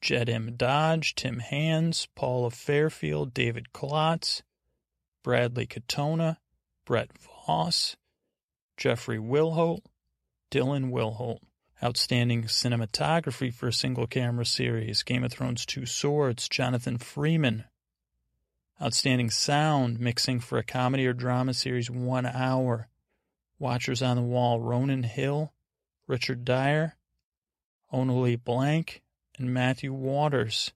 Jed M. Dodge, Tim Hands, Paula Fairfield, David Klotz, Bradley Katona, Brett Voss, Jeffrey Wilhoit, Dylan Wilhoit. Outstanding cinematography for a single camera series. Game of Thrones Two Swords, Jonathan Freeman, Outstanding sound mixing for a comedy or drama series, one hour. Watchers on the Wall, Ronan Hill, Richard Dyer, Onali Blank, and Matthew Waters.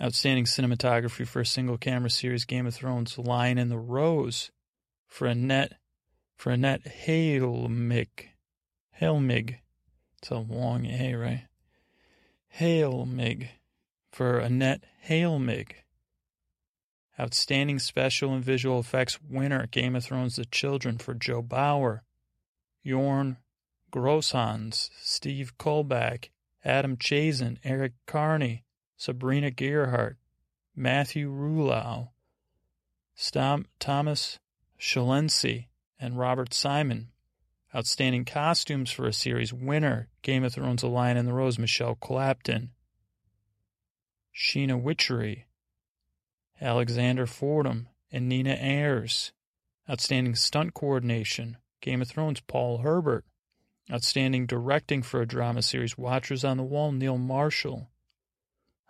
Outstanding cinematography for a single camera series, Game of Thrones, Lion in the Rose, for Annette, for Annette Hailmig. Hailmig. It's a long A, right? Hailmig. For Annette Hailmig. Outstanding Special and Visual Effects winner, Game of Thrones The Children for Joe Bauer, Jorn Grosshans, Steve Kolbach, Adam Chazen, Eric Carney, Sabrina Gearhart, Matthew Rouleau, Stom- Thomas Shalency, and Robert Simon. Outstanding costumes for a series winner, Game of Thrones The Lion and the Rose, Michelle Clapton. Sheena Wichary, Alexander Fordham, and Nina Ayers. Outstanding stunt coordination, Game of Thrones, Paul Herbert. Outstanding directing for a drama series, Watchers on the Wall, Neil Marshall.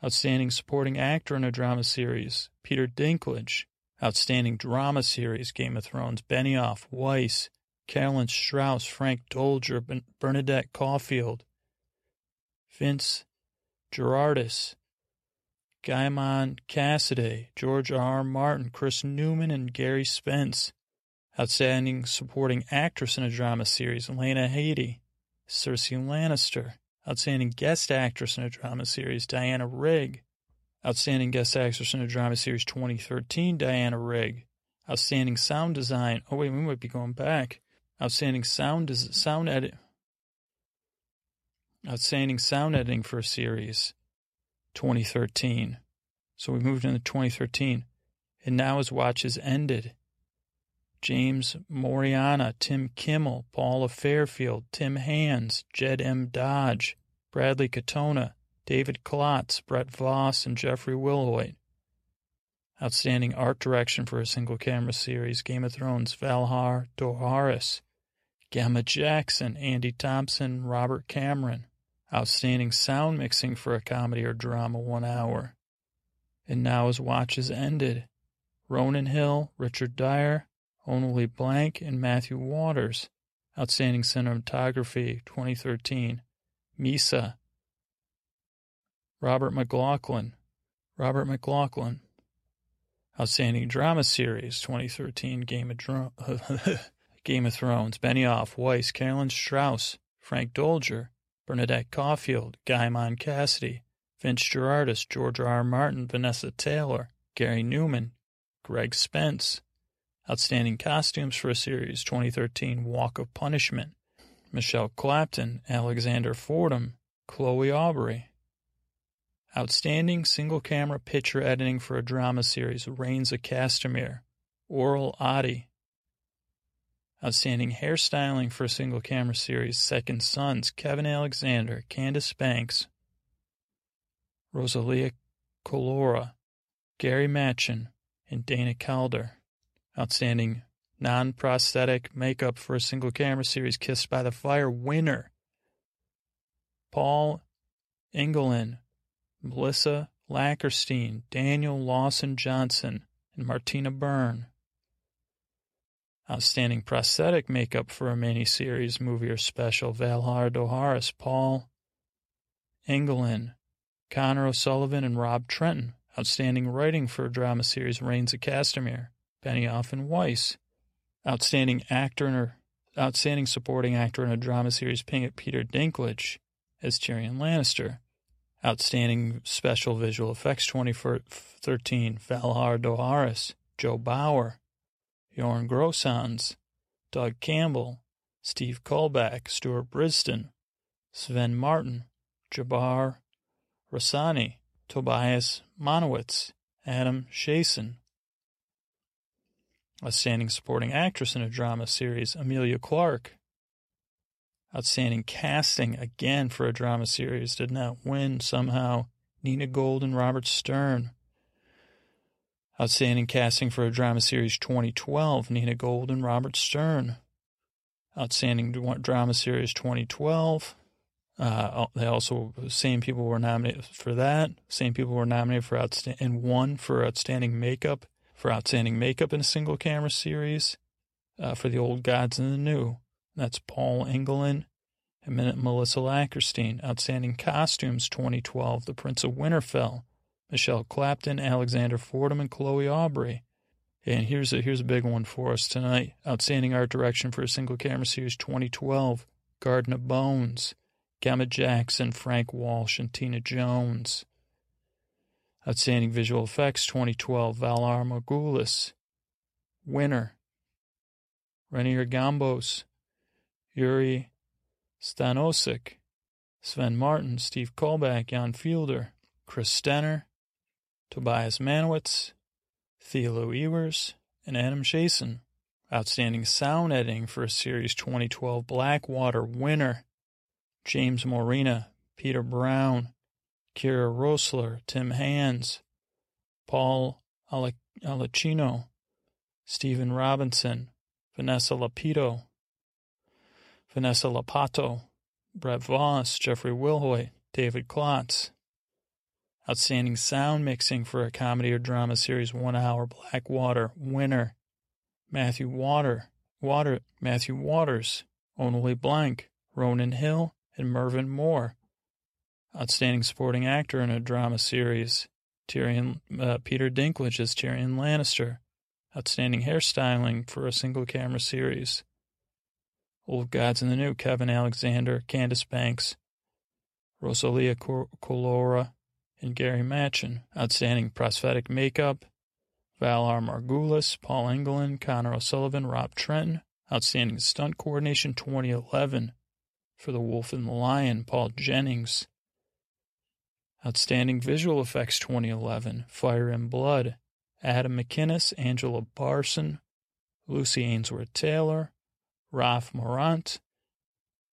Outstanding supporting actor in a drama series, Peter Dinklage. Outstanding drama series, Game of Thrones, Benioff, Weiss, Carolyn Strauss, Frank Doelger, Bernadette Caulfield, Vince Gerardis, Guymon Cassidy, George R. R. Martin, Chris Newman, and Gary Spence. Outstanding Supporting Actress in a Drama Series, Lena Headey. Cersei Lannister. Outstanding Guest Actress in a Drama Series, Diana Rigg. Outstanding Guest Actress in a Drama Series 2013, Diana Rigg. Outstanding Sound Design. Oh, wait, we might be going back. Outstanding Sound Sound Edit. Outstanding Sound Editing for a Series. 2013. So we moved into 2013. And now his watch is ended. James Moriana, Tim Kimmel, Paula Fairfield, Tim Hands, Jed M. Dodge, Bradley Katona, David Klotz, Brett Voss, and Jeffrey Wilhoit. Outstanding art direction for a single camera series, Game of Thrones, Valar Dohaeris. Gemma Jackson, Andy Thompson, Robert Cameron. Outstanding sound mixing for a comedy or drama, one hour. And now his watch is ended. Ronan Hill, Richard Dyer, Onnalee Blank, and Matthew Waters. Outstanding cinematography, 2013. Mhysa. Robert McLaughlin. Robert McLaughlin. Outstanding Drama Series 2013 Game of, Game of Thrones, Benioff, Weiss, Carolyn Strauss, Frank Doelger, Bernadette Caulfield, Guymon Cassidy, Vince Gerardis, George R. R. Martin, Vanessa Taylor, Gary Newman, Greg Spence. Outstanding Costumes for a Series 2013 Walk of Punishment, Michelle Clapton, Alexander Fordham, Chloe Aubrey. Outstanding single camera picture editing for a drama series, Rains of Castamere, Oral Adi. Outstanding hairstyling for a single camera series, Second Sons, Kevin Alexander, Candice Banks, Rosalia Colora, Gary Machen, and Dana Calder. Outstanding non prosthetic makeup for a single camera series, Kissed by the Fire winner, Paul Engelin, Melissa Lackersteen, Daniel Lawson Johnson, and Martina Byrne. Outstanding prosthetic makeup for a miniseries, movie, or special, Valar Dohaeris, Paul Engelin, Connor O'Sullivan, and Rob Trenton. Outstanding writing for a drama series, Rains of Castamere, Benioff and Weiss. Outstanding actor in a, outstanding supporting actor in a drama series, Peter Dinklage as Tyrion Lannister. Outstanding Special Visual Effects 2013, Valar Dohaeris, Joe Bauer, Jorn Grosshans, Doug Campbell, Steve Kullback, Stuart Brisdon, Sven Martin, Jabbar Raisani, Tobias Mannewitz, Adam Shason. Outstanding Supporting Actress in a Drama Series, Emilia Clarke. Outstanding casting again for a drama series did not win somehow. Nina Gold and Robert Stern. Outstanding casting for a drama series 2012, Nina Gold and Robert Stern. Outstanding drama series 2012. Uh, they also same people were nominated for that. Same people were nominated for outstanding and one for outstanding makeup for outstanding makeup in a single camera series uh, for the old gods and the new. That's Paul Engelin and Melissa Lackersteen. Outstanding Costumes 2012, The Prince of Winterfell. Michelle Clapton, Alexander Fordham, and Chloe Aubrey. And here's a here's a big one for us tonight. Outstanding art direction for a single camera series 2012. Garden of Bones. Gemma Jackson, Frank Walsh, and Tina Jones. Outstanding visual effects 2012. Valar Morghulis. Winner. Rainer Gombos. Juri Stanossek, Sven Martin, Steve Kullback, Jan Fiedler, Chris Stenner, Tobias Mannewitz, Thilo Ewers, and Adam Shason. Outstanding sound editing for a Series 2012 Blackwater winner. James Morena, Peter Brown, Kira Roessler, Tim Hands, Paul Alicino, Stephen Robinson, Vanessa Lapito, Vanessa Lapato, Brett Voss, Jeffrey Wilhoit, David Klotz. Outstanding sound mixing for a comedy or drama series, One Hour Blackwater, winner. Matthew Water, Water, Matthew Waters, Onnalee Blank, Ronan Hill, and Mervyn Moore. Outstanding supporting actor in a drama series, Tyrion, uh, Peter Dinklage as Tyrion Lannister. Outstanding hairstyling for a single camera series, Old Gods in the New, Kevin Alexander, Candice Banks, Rosalia Colora, and Gary Machen. Outstanding prosthetic makeup, Valar Morghulis, Paul Engelin, Connor O'Sullivan, Rob Trenton. Outstanding stunt coordination 2011 for The Wolf and the Lion, Paul Jennings. Outstanding visual effects 2011, Fire and Blood, Adam McInnes, Angela Barson, Lucy Ainsworth Taylor, Ralph Morant,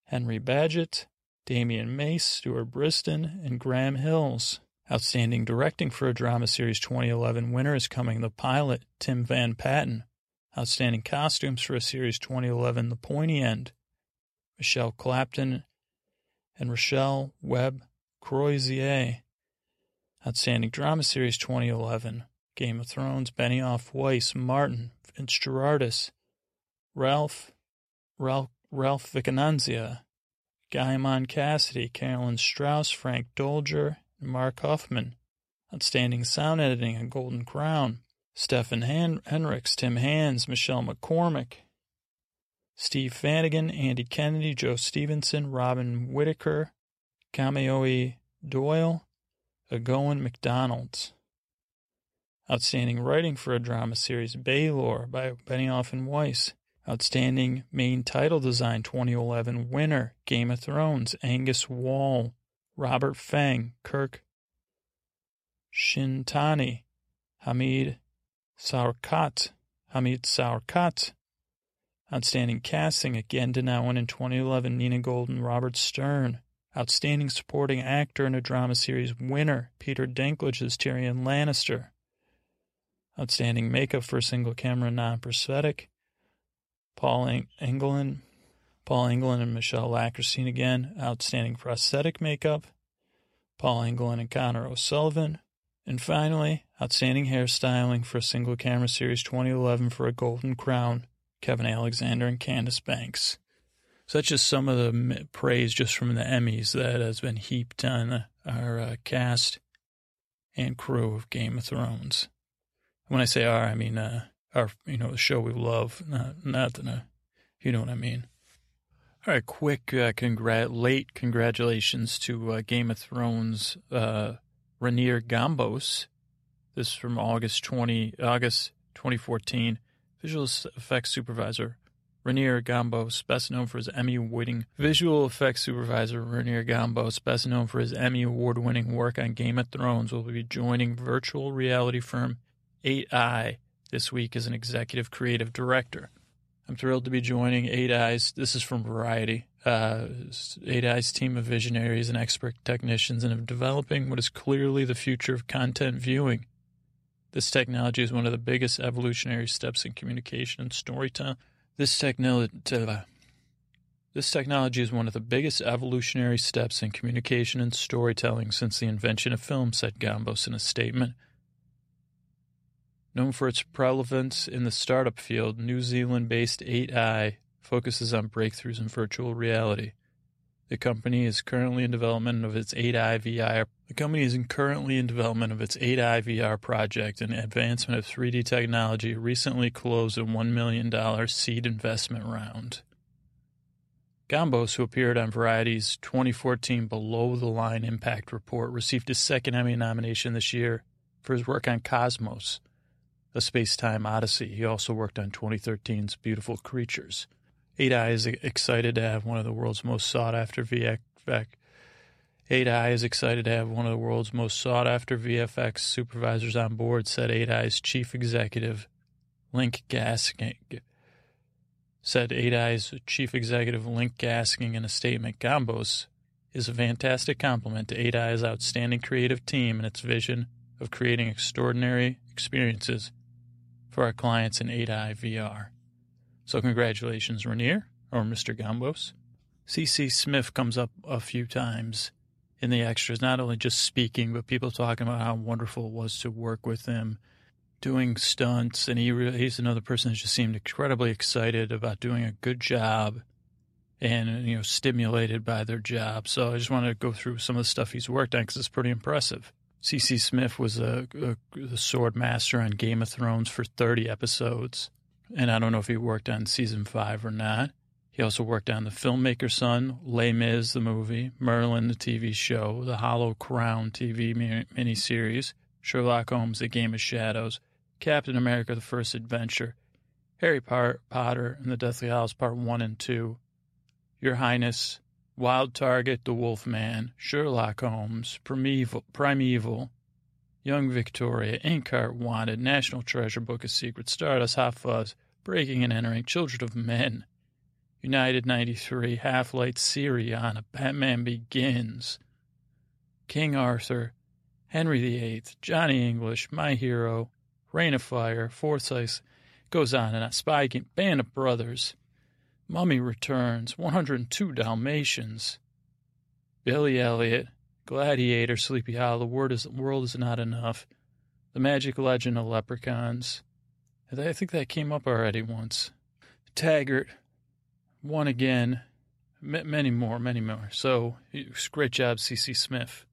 Henry Badgett, Damian Mace, Stuart Brisdon, and Graham Hills. Outstanding directing for a drama series 2011 winner is coming the pilot, Tim Van Patten. Outstanding costumes for a series 2011 The Pointy End, Michelle Clapton and Rochelle Webb Crozier. Outstanding drama series 2011 Game of Thrones, Benioff Weiss, Martin, Vince Gerardis, Ralph, Ralph, Ralph Vicinanza, Guymon Cassidy, Carolyn Strauss, Frank Doelger, and Mark Huffman. Outstanding sound editing, A Golden Crown, Stephen Han- Henricks, Tim Hands, Michelle McCormick, Steve Fannigan, Andy Kennedy, Joe Stevenson, Robin Whitaker, Caoimhe Doyle, Agoin McDonald. Outstanding writing for a drama series, Baelor by Benioff and Weiss. Outstanding main title design 2011 winner, Game of Thrones, Angus Wall, Robert Feng, Kirk Shintani, Hamid Saurkat, Hamid Saurkat. Outstanding casting, again Denowan in 2011, Nina Golden, Robert Stern. Outstanding supporting actor in a drama series winner, Peter Dinklage as Tyrion Lannister. Outstanding makeup for a single camera non-prosthetic, Paul Englund, Paul Englund and Michelle Lackerstein again. Outstanding prosthetic makeup, Paul Englund and Connor O'Sullivan. And finally, outstanding hairstyling for a single camera series 2011 for a Golden Crown, Kevin Alexander and Candice Banks. That's just some of the praise just from the Emmys that has been heaped on our uh, cast and crew of Game of Thrones. When I say our, I mean uh, our, you know, the show we love, not, not the, uh, you know what I mean. All right, quick, uh, congrat, late congratulations to uh, Game of Thrones, uh, Rainer Gombos. This is from August 20, August 2014. Visual effects supervisor, Rainer Gombos, best known for his Emmy-winning visual effects supervisor, Rainer Gombos, best known for his Emmy award-winning work on Game of Thrones, will be joining virtual reality firm 8i this week as an executive creative director. I'm thrilled to be joining 8i's. This is from Variety. Uh, 8i's team of visionaries and expert technicians and of developing what is clearly the future of content viewing. This technology is one of the biggest evolutionary steps in communication and storytelling. This technology, this technology is one of the biggest evolutionary steps in communication and storytelling since the invention of film, said Gombos in a statement. Known for its prevalence in the startup field, New Zealand based 8i focuses on breakthroughs in virtual reality. The company is currently in development of its 8i VR. The company is currently in development of its 8i VR project an advancement of 3D technology. Recently closed a $1 million seed investment round. Gombos, who appeared on Variety's 2014 Below the Line Impact Report, received his second Emmy nomination this year for his work on Cosmos, a space-time odyssey. He also worked on 2013's Beautiful Creatures. 8i is excited to have one of the world's most sought-after VFX. 8i is excited to have one of the world's most sought-after VFX supervisors on board, said 8i's chief executive, Linc Gasking. Said 8i's chief executive, Linc Gasking, in a statement. Gombos is a fantastic compliment to 8i's outstanding creative team and its vision of creating extraordinary experiences for our clients in 8i VR. So congratulations, Rainer, or Mr. Gombos. C.C. Smiff comes up a few times in the extras, not only just speaking, but people talking about how wonderful it was to work with him, doing stunts, and he really, he's another person that just seemed incredibly excited about doing a good job and you know stimulated by their job. So I just wanted to go through some of the stuff he's worked on because it's pretty impressive. C.C. Smiff was a, a, a sword master on Game of Thrones for 30 episodes, and I don't know if he worked on season five or not. He also worked on The Filmmaker's Son, Les Mis, the movie, Merlin, the TV show, The Hollow Crown TV miniseries, Sherlock Holmes, The Game of Shadows, Captain America, The First Adventure, Harry Potter and the Deathly Hallows Part 1 and 2, Your Highness, Wild Target, The Wolf Man, Sherlock Holmes, Primeval, Primeval Young Victoria, Inkheart Wanted, National Treasure, Book of Secrets, Stardust, Hot Fuzz, Breaking and Entering, Children of Men, United 93, Half Light, Syriana, Batman Begins, King Arthur, Henry VIII, Johnny English, My Hero, Reign of Fire, Forsyth, goes on and on, Spy Game, Band of Brothers, Mummy Returns, 102 Dalmatians, Billy Elliot, Gladiator, Sleepy Hollow, World is, World is Not Enough, The Magic Legend of Leprechauns. I think that came up already once. Taggart, One Again, many more, many more. So, great job, C.C. Smiff.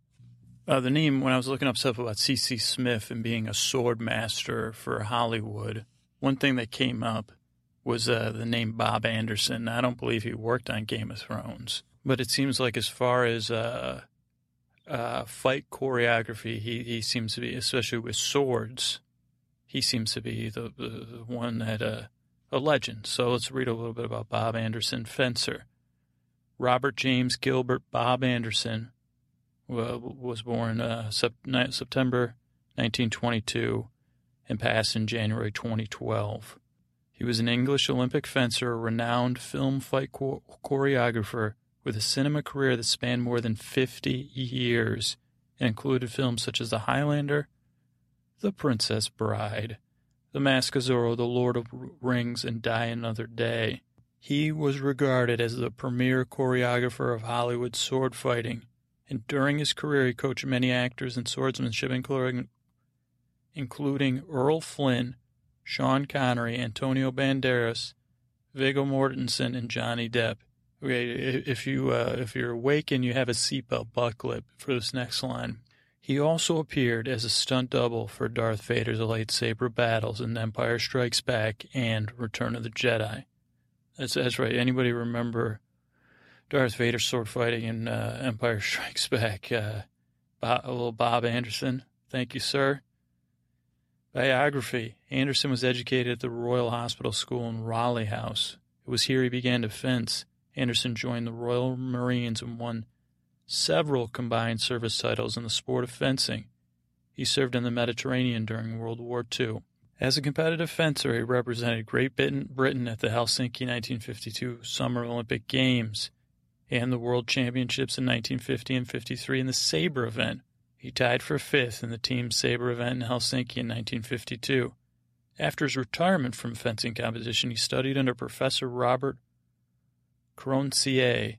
Uh, the name, when I was looking up stuff about C.C. Smiff and being a sword master for Hollywood, one thing that came up was uh, the name Bob Anderson. I don't believe he worked on Game of Thrones, but it seems like as far as uh, uh, fight choreography, he, he seems to be, especially with swords, he seems to be the, the, one that uh, a legend. So let's read a little bit about Bob Anderson, fencer. Robert James Gilbert Bob Anderson uh, was born uh, September 1922 and passed in January 2012. He was an English Olympic fencer, a renowned film fight choreographer with a cinema career that spanned more than 50 years and included films such as The Highlander, The Princess Bride, The Mask of Zorro, The Lord of Rings, and Die Another Day. He was regarded as the premier choreographer of Hollywood sword fighting, and during his career he coached many actors in swordsmanship, including, including Errol Flynn, Sean Connery, Antonio Banderas, Viggo Mortensen, and Johnny Depp. Okay, if you uh, if you're awake and you have a seatbelt buckle for this next line. He also appeared as a stunt double for Darth Vader's lightsaber battles in Empire Strikes Back and Return of the Jedi. That's that's right. Anybody remember Darth Vader sword fighting in uh, Empire Strikes Back? Uh, Bob, little Bob Anderson. Thank you, sir. Biography. Anderson was educated at the Royal Hospital School in Raleigh House. It was here he began to fence. Anderson joined the Royal Marines and won several combined service titles in the sport of fencing. He served in the Mediterranean during World War II. As a competitive fencer, he represented Great Britain at the Helsinki 1952 Summer Olympic Games and the World Championships in 1950 and 53 in the saber event. He tied for fifth in the team saber event in Helsinki in 1952. After his retirement from fencing competition, he studied under Professor Robert Cronsier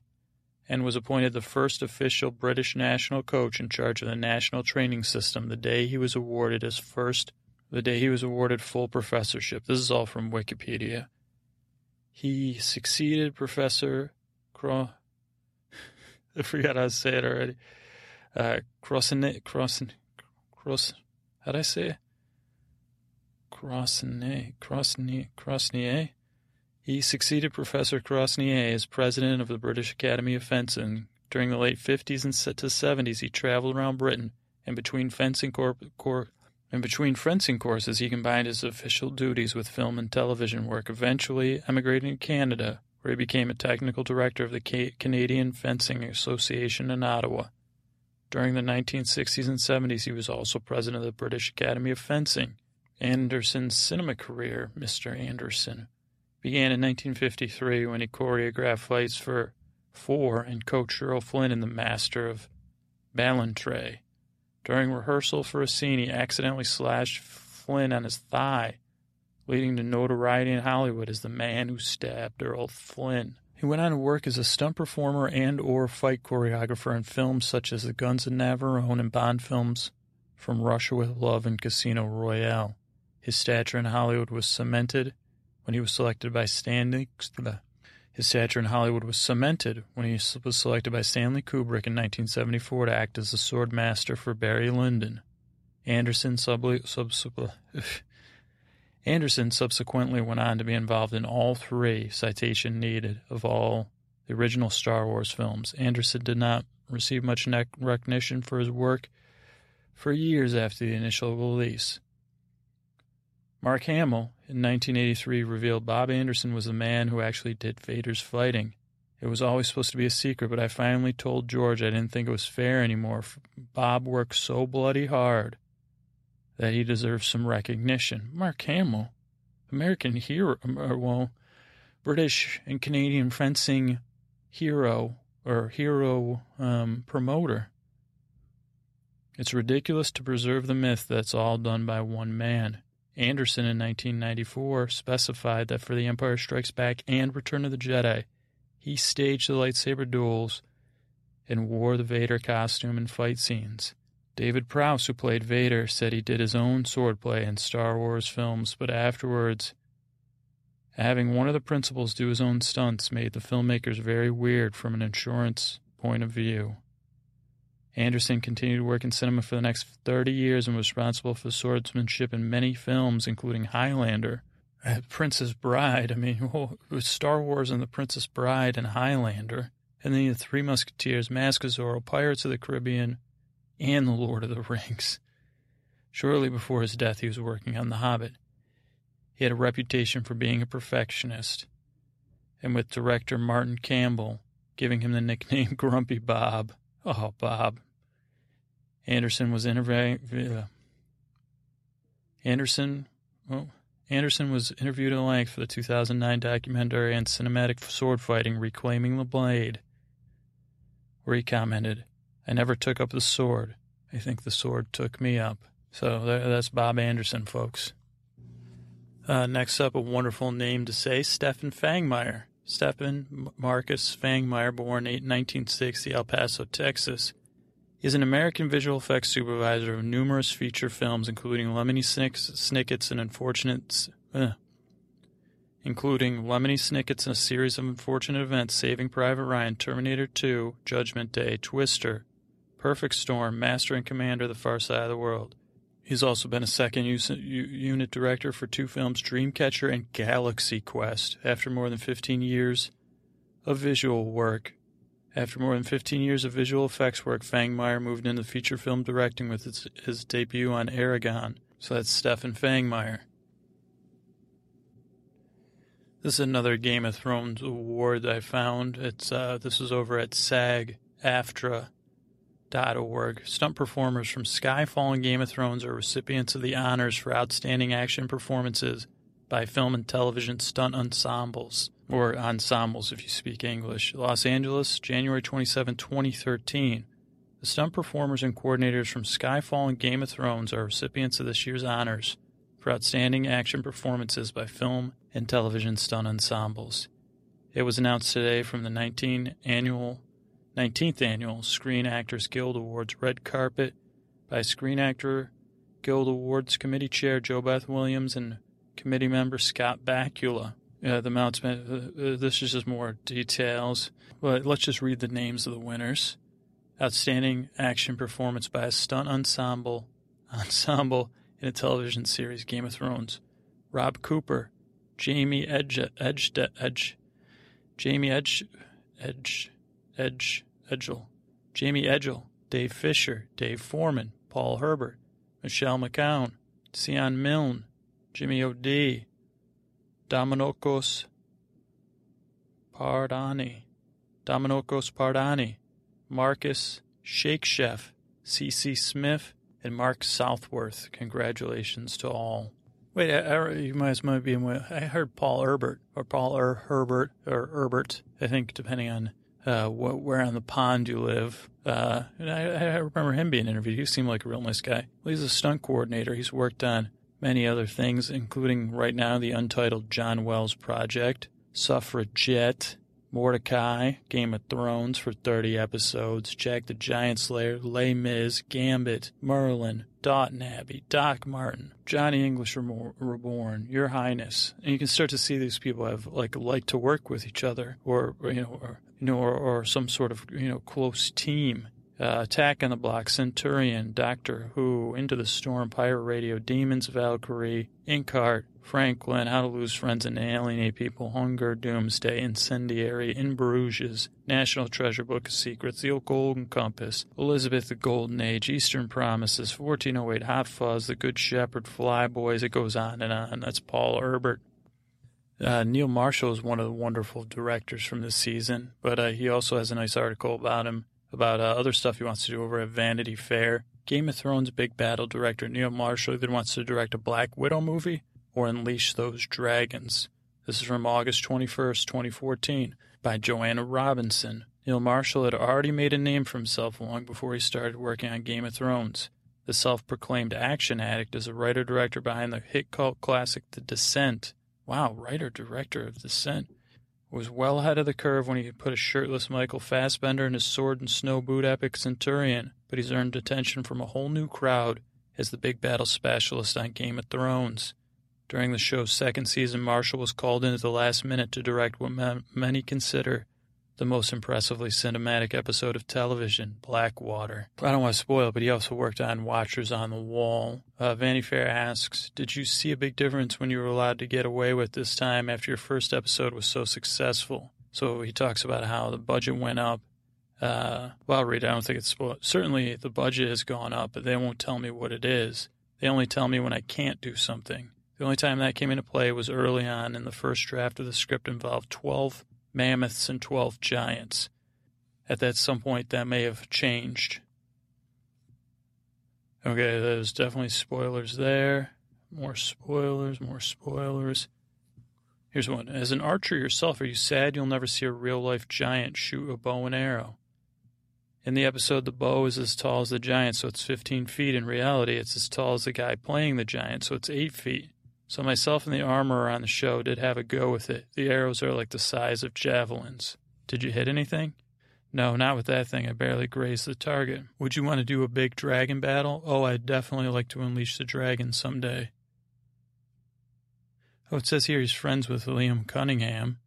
and was appointed the first official British national coach in charge of the national training system the day he was awarded his first the day he was awarded full professorship. This is all from Wikipedia. He succeeded Professor Cro I forgot how to say it already. Uh Crossin Crossin Cross how did I say it? Crosnier Crosnier Crosnier he succeeded Professor Crosnier as president of the British Academy of Fencing. During the late 50s and to 70s, he traveled around Britain, and between fencing cor- between fencing courses, he combined his official duties with film and television work, eventually emigrating to Canada, where he became a technical director of the Ca- Canadian Fencing Association in Ottawa. During the 1960s and 70s, he was also president of the British Academy of Fencing. Anderson's cinema career, Mr. Anderson, began in 1953 when he choreographed fights for for and coached Errol Flynn in The Master of Ballantrae. During rehearsal for a scene, he accidentally slashed Flynn on his thigh, leading to notoriety in Hollywood as the man who stabbed Errol Flynn. He went on to work as a stunt performer and or fight choreographer in films such as The Guns of Navarone and Bond films from Russia with Love and Casino Royale. His stature in Hollywood was cemented when he was selected by Stanley. His stature in Hollywood was cemented when he was selected by Stanley Kubrick in 1974 to act as the sword master for Barry Lyndon. Anderson, sub, sub, Anderson subsequently went on to be involved in all three, citation needed, of all the original Star Wars films. Anderson did not receive much recognition for his work for years after the initial release. Mark Hamill in 1983 revealed Bob Anderson was the man who actually did Vader's fighting. It was always supposed to be a secret, but I finally told George I didn't think it was fair anymore. Bob worked so bloody hard that he deserves some recognition. Mark Hamill, American hero, well, British and Canadian fencing hero or hero um, promoter. It's ridiculous to preserve the myth that's all done by one man. Anderson in 1994 specified that for The Empire Strikes Back and Return of the Jedi, he staged the lightsaber duels and wore the Vader costume in fight scenes. David Prowse, who played Vader, said he did his own swordplay in Star Wars films, but afterwards, having one of the principals do his own stunts made the filmmakers very weird from an insurance point of view. Anderson continued to work in cinema for the next 30 years and was responsible for swordsmanship in many films, including Highlander, uh, Princess Bride. I mean, it was Star Wars and The Princess Bride and Highlander, and then the Three Musketeers, Mask of Zorro, Pirates of the Caribbean, and The Lord of the Rings. Shortly before his death, he was working on The Hobbit. He had a reputation for being a perfectionist, and with director Martin Campbell giving him the nickname Grumpy Bob. Oh, Bob. Anderson was interviewing. Uh, Anderson, well, Anderson was interviewed at length for the 2009 documentary on cinematic sword fighting, Reclaiming the Blade, where he commented, I never took up the sword. I think the sword took me up. So that's Bob Anderson, folks. Uh, next up, a wonderful name to say, Stefan Fangmeier. Stefan Marcus Fangmeier, born in 1960, El Paso, Texas, is an American visual effects supervisor of numerous feature films, including Lemony Snicket's and Unfortunate, uh, including Lemony Snicket's and a series of unfortunate events, Saving Private Ryan, Terminator 2, Judgment Day, Twister, Perfect Storm, Master and Commander, The Far Side of the World. He's also been a second unit director for two films, Dreamcatcher and Galaxy Quest. After more than 15 years of visual work, after more than 15 years of visual effects work, Fangmeier moved into feature film directing with his, his debut on Eragon. So that's Stefan Fangmeier. This is another Game of Thrones award I found. It's uh, this is over at SAG-AFTRA.org. Stunt performers from Skyfall and Game of Thrones are recipients of the honors for outstanding action performances by film and television stunt ensembles or ensembles if you speak English. Los Angeles, January 27, 2013. The stunt performers and coordinators from Skyfall and Game of Thrones are recipients of this year's honors for outstanding action performances by film and television stunt ensembles. It was announced today from the 19th annual 19th annual Screen Actors Guild Awards red carpet by Screen Actor Guild Awards Committee Chair JoBeth Williams and committee member Scott Bakula. Uh, the mounts. uh, uh, this is just more details, but let's just read the names of the winners. Outstanding action performance by a stunt ensemble ensemble in a television series, Game of Thrones. Rob Cooper, Jamie Edge, Edge, Edge, Jamie Edge, Edge, Edge, Edgell, Jamie Edgell, Dave Fisher, Dave Forman, Paul Herbert, Michelle McKeown, Sion Milne, Jimmy O'D, Dominikos Pardani, Dominikos Pardani, Marcus Shakesheff, C.C. Smiff, and Mark Southworth. Congratulations to all. Wait, I, I, you might, might be. I heard Paul Herbert or Paul er, Herbert or Herbert. I think depending on uh, where on the pond you live. Uh, and I, I, remember him being interviewed. He seemed like a real nice guy. Well, he's a stunt coordinator. He's worked on many other things, including right now the untitled John Wells Project, Suffragette, Mortdecai, Game of Thrones for 30 episodes, Jack the Giant Slayer, Les Mis, Gambit, Merlin, Downton Abbey, Doc Martin, Johnny English Reborn, Your Highness. And you can start to see these people have like like to work with each other or, or you know or you know or, or some sort of you know close team uh, Attack on the Block, Centurion, Doctor Who, Into the Storm, Pirate Radio, Demons, Valkyrie, Inkheart, Franklin, How to Lose Friends and Alienate People, Hunger, Doomsday, Incendiary, In Bruges, National Treasure Book of Secrets, The Old Golden Compass, Elizabeth the Golden Age, Eastern Promises, 1408, Hot Fuzz, The Good Shepherd, Flyboys, it goes on and on. That's Paul Herbert. Uh, Neil Marshall is one of the wonderful directors from this season, but uh, he also has a nice article about him about uh, other stuff he wants to do over at Vanity Fair. Game of Thrones big battle director Neil Marshall either wants to direct a Black Widow movie or unleash those dragons. This is from August 21st, 2014, by Joanna Robinson. Neil Marshall had already made a name for himself long before he started working on Game of Thrones. The self proclaimed action addict is a writer director behind the hit cult classic The Descent. Wow, writer director of Descent. Was well ahead of the curve when he put a shirtless Michael Fassbender in his sword and snow boot epic Centurion, but he's earned attention from a whole new crowd as the big battle specialist on Game of Thrones. During the show's second season, Marshall was called in at the last minute to direct what many consider the most impressively cinematic episode of television, Blackwater. I don't want to spoil it, but he also worked on Watchers on the Wall. Uh, Vanity Fair asks, Did you see a big difference when you were allowed to get away with this time after your first episode was so successful? So he talks about how the budget went up. Uh, well, I'll read it. I don't think it's spoiled. Certainly the budget has gone up, but they won't tell me what it is. They only tell me when I can't do something. The only time that came into play was early on, and the first draft of the script involved 12 mammoths and 12 giants. At that some point, that may have changed. Okay, there's definitely spoilers there. More spoilers, more spoilers. Here's one. As an archer yourself, are you sad you'll never see a real life giant shoot a bow and arrow? In the episode, the bow is as tall as the giant, so it's 15 feet. In reality, it's as tall as the guy playing the giant, so it's 8 feet. So myself and the armorer on the show did have a go with it. The arrows are like the size of javelins. Did you hit anything? No, not with that thing. I barely grazed the target. Would you want to do a big dragon battle? Oh, I'd definitely like to unleash the dragon someday. Oh, it says here he's friends with Liam Cunningham.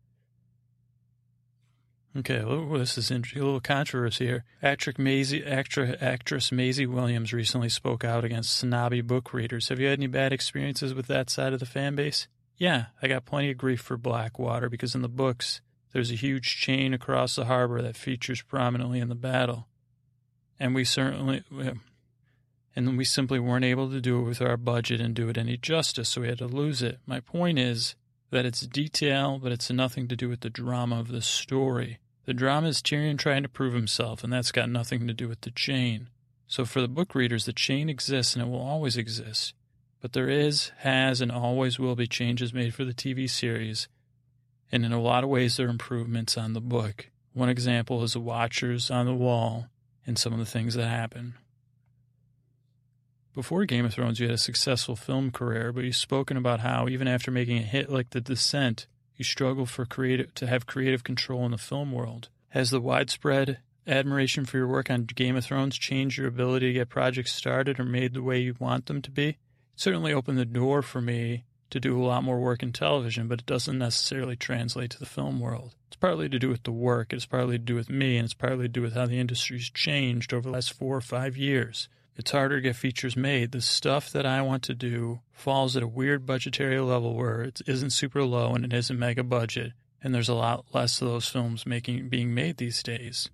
Okay, this is interesting. A little controversy here. Actress Maisie, actress Maisie Williams recently spoke out against snobby book readers. Have you had any bad experiences with that side of the fan base? Yeah, I got plenty of grief for Blackwater because in the books, there's a huge chain across the harbor that features prominently in the battle. And we certainly, and we simply weren't able to do it with our budget and do it any justice, so we had to lose it. My point is that it's detail, but it's nothing to do with the drama of the story. The drama is Tyrion trying to prove himself, and that's got nothing to do with the chain. So for the book readers, the chain exists and it will always exist. But there is, has, and always will be changes made for the TV series. And in a lot of ways, there are improvements on the book. One example is the Watchers on the Wall and some of the things that happen. Before Game of Thrones, you had a successful film career, but you've spoken about how, even after making a hit like The Descent, you struggle for creative to have creative control in the film world. Has the widespread admiration for your work on Game of Thrones changed your ability to get projects started or made the way you want them to be? It certainly opened the door for me to do a lot more work in television, but it doesn't necessarily translate to the film world. It's partly to do with the work, it's partly to do with me, and it's partly to do with how the industry's changed over the last four or five years. It's harder to get features made. The stuff that I want to do falls at a weird budgetary level where it isn't super low and it isn't mega budget, and there's a lot less of those films making being made these days.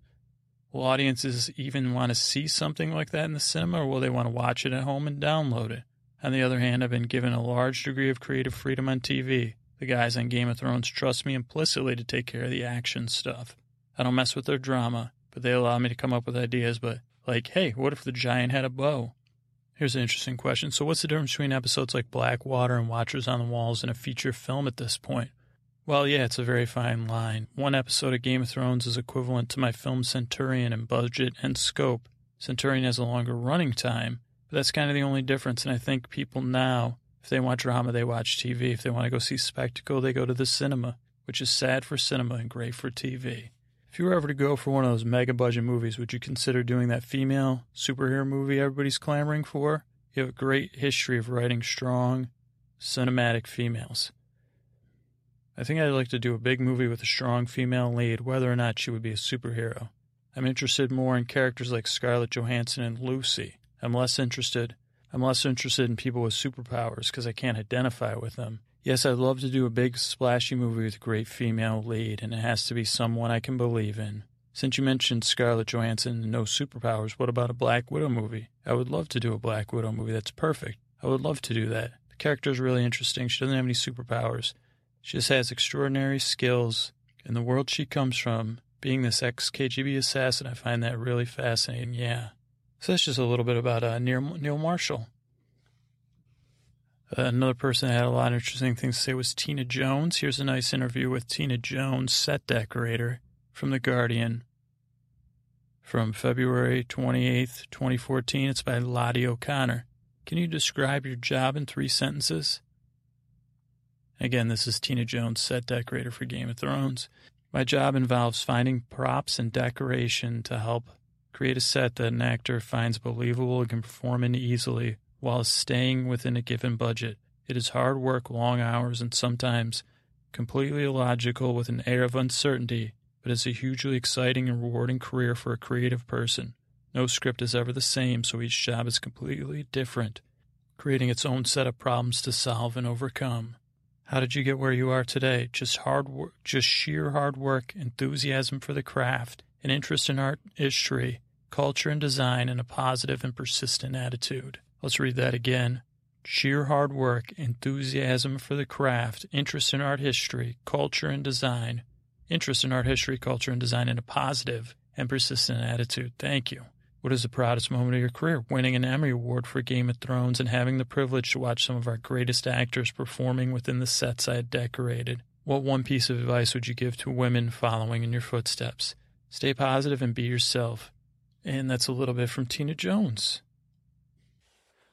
Will audiences even want to see something like that in the cinema, or will they want to watch it at home and download it? On the other hand, I've been given a large degree of creative freedom on TV. The guys on Game of Thrones trust me implicitly to take care of the action stuff. I don't mess with their drama, but they allow me to come up with ideas, but like, hey, what if the giant had a bow? Here's an interesting question. So, what's the difference between episodes like Blackwater and Watchers on the Walls and a feature film at this point? Well, yeah, it's a very fine line. One episode of Game of Thrones is equivalent to my film Centurion in budget and scope. Centurion has a longer running time, but that's kind of the only difference. And I think people now, if they want drama, they watch TV. If they want to go see spectacle, they go to the cinema, which is sad for cinema and great for TV. If you were ever to go for one of those mega budget movies, would you consider doing that female superhero movie everybody's clamoring for? You have a great history of writing strong, cinematic females. I think I'd like to do a big movie with a strong female lead, whether or not she would be a superhero. I'm interested more in characters like Scarlett Johansson and Lucy. I'm less interested. I'm less interested in people with superpowers because I can't identify with them. Yes, I'd love to do a big splashy movie with a great female lead, and it has to be someone I can believe in. Since you mentioned Scarlett Johansson and no superpowers, what about a Black Widow movie? I would love to do a Black Widow movie. That's perfect. I would love to do that. The character is really interesting. She doesn't have any superpowers. She just has extraordinary skills. In the world she comes from, being this ex KGB assassin, I find that really fascinating. Yeah. So that's just a little bit about uh, Neil, Neil Marshall. Another person that had a lot of interesting things to say was Tina Jones. Here's a nice interview with Tina Jones, set decorator from The Guardian from February 28th, 2014. It's by Lottie O'Connor. Can you describe your job in three sentences? Again, this is Tina Jones, set decorator for Game of Thrones. My job involves finding props and decoration to help create a set that an actor finds believable and can perform in easily while staying within a given budget. It is hard work, long hours, and sometimes completely illogical with an air of uncertainty, but it's a hugely exciting and rewarding career for a creative person. No script is ever the same, so each job is completely different, creating its own set of problems to solve and overcome. How did you get where you are today? Just hard work, just sheer hard work, enthusiasm for the craft, an interest in art history, culture and design, and a positive and persistent attitude. Let's read that again. Sheer hard work, enthusiasm for the craft, interest in art history, culture and design, interest in art history, culture and design, and a positive and persistent attitude. Thank you. What is the proudest moment of your career? Winning an Emmy Award for Game of Thrones and having the privilege to watch some of our greatest actors performing within the sets I had decorated. What one piece of advice would you give to women following in your footsteps? Stay positive and be yourself. And that's a little bit from Tina Jones.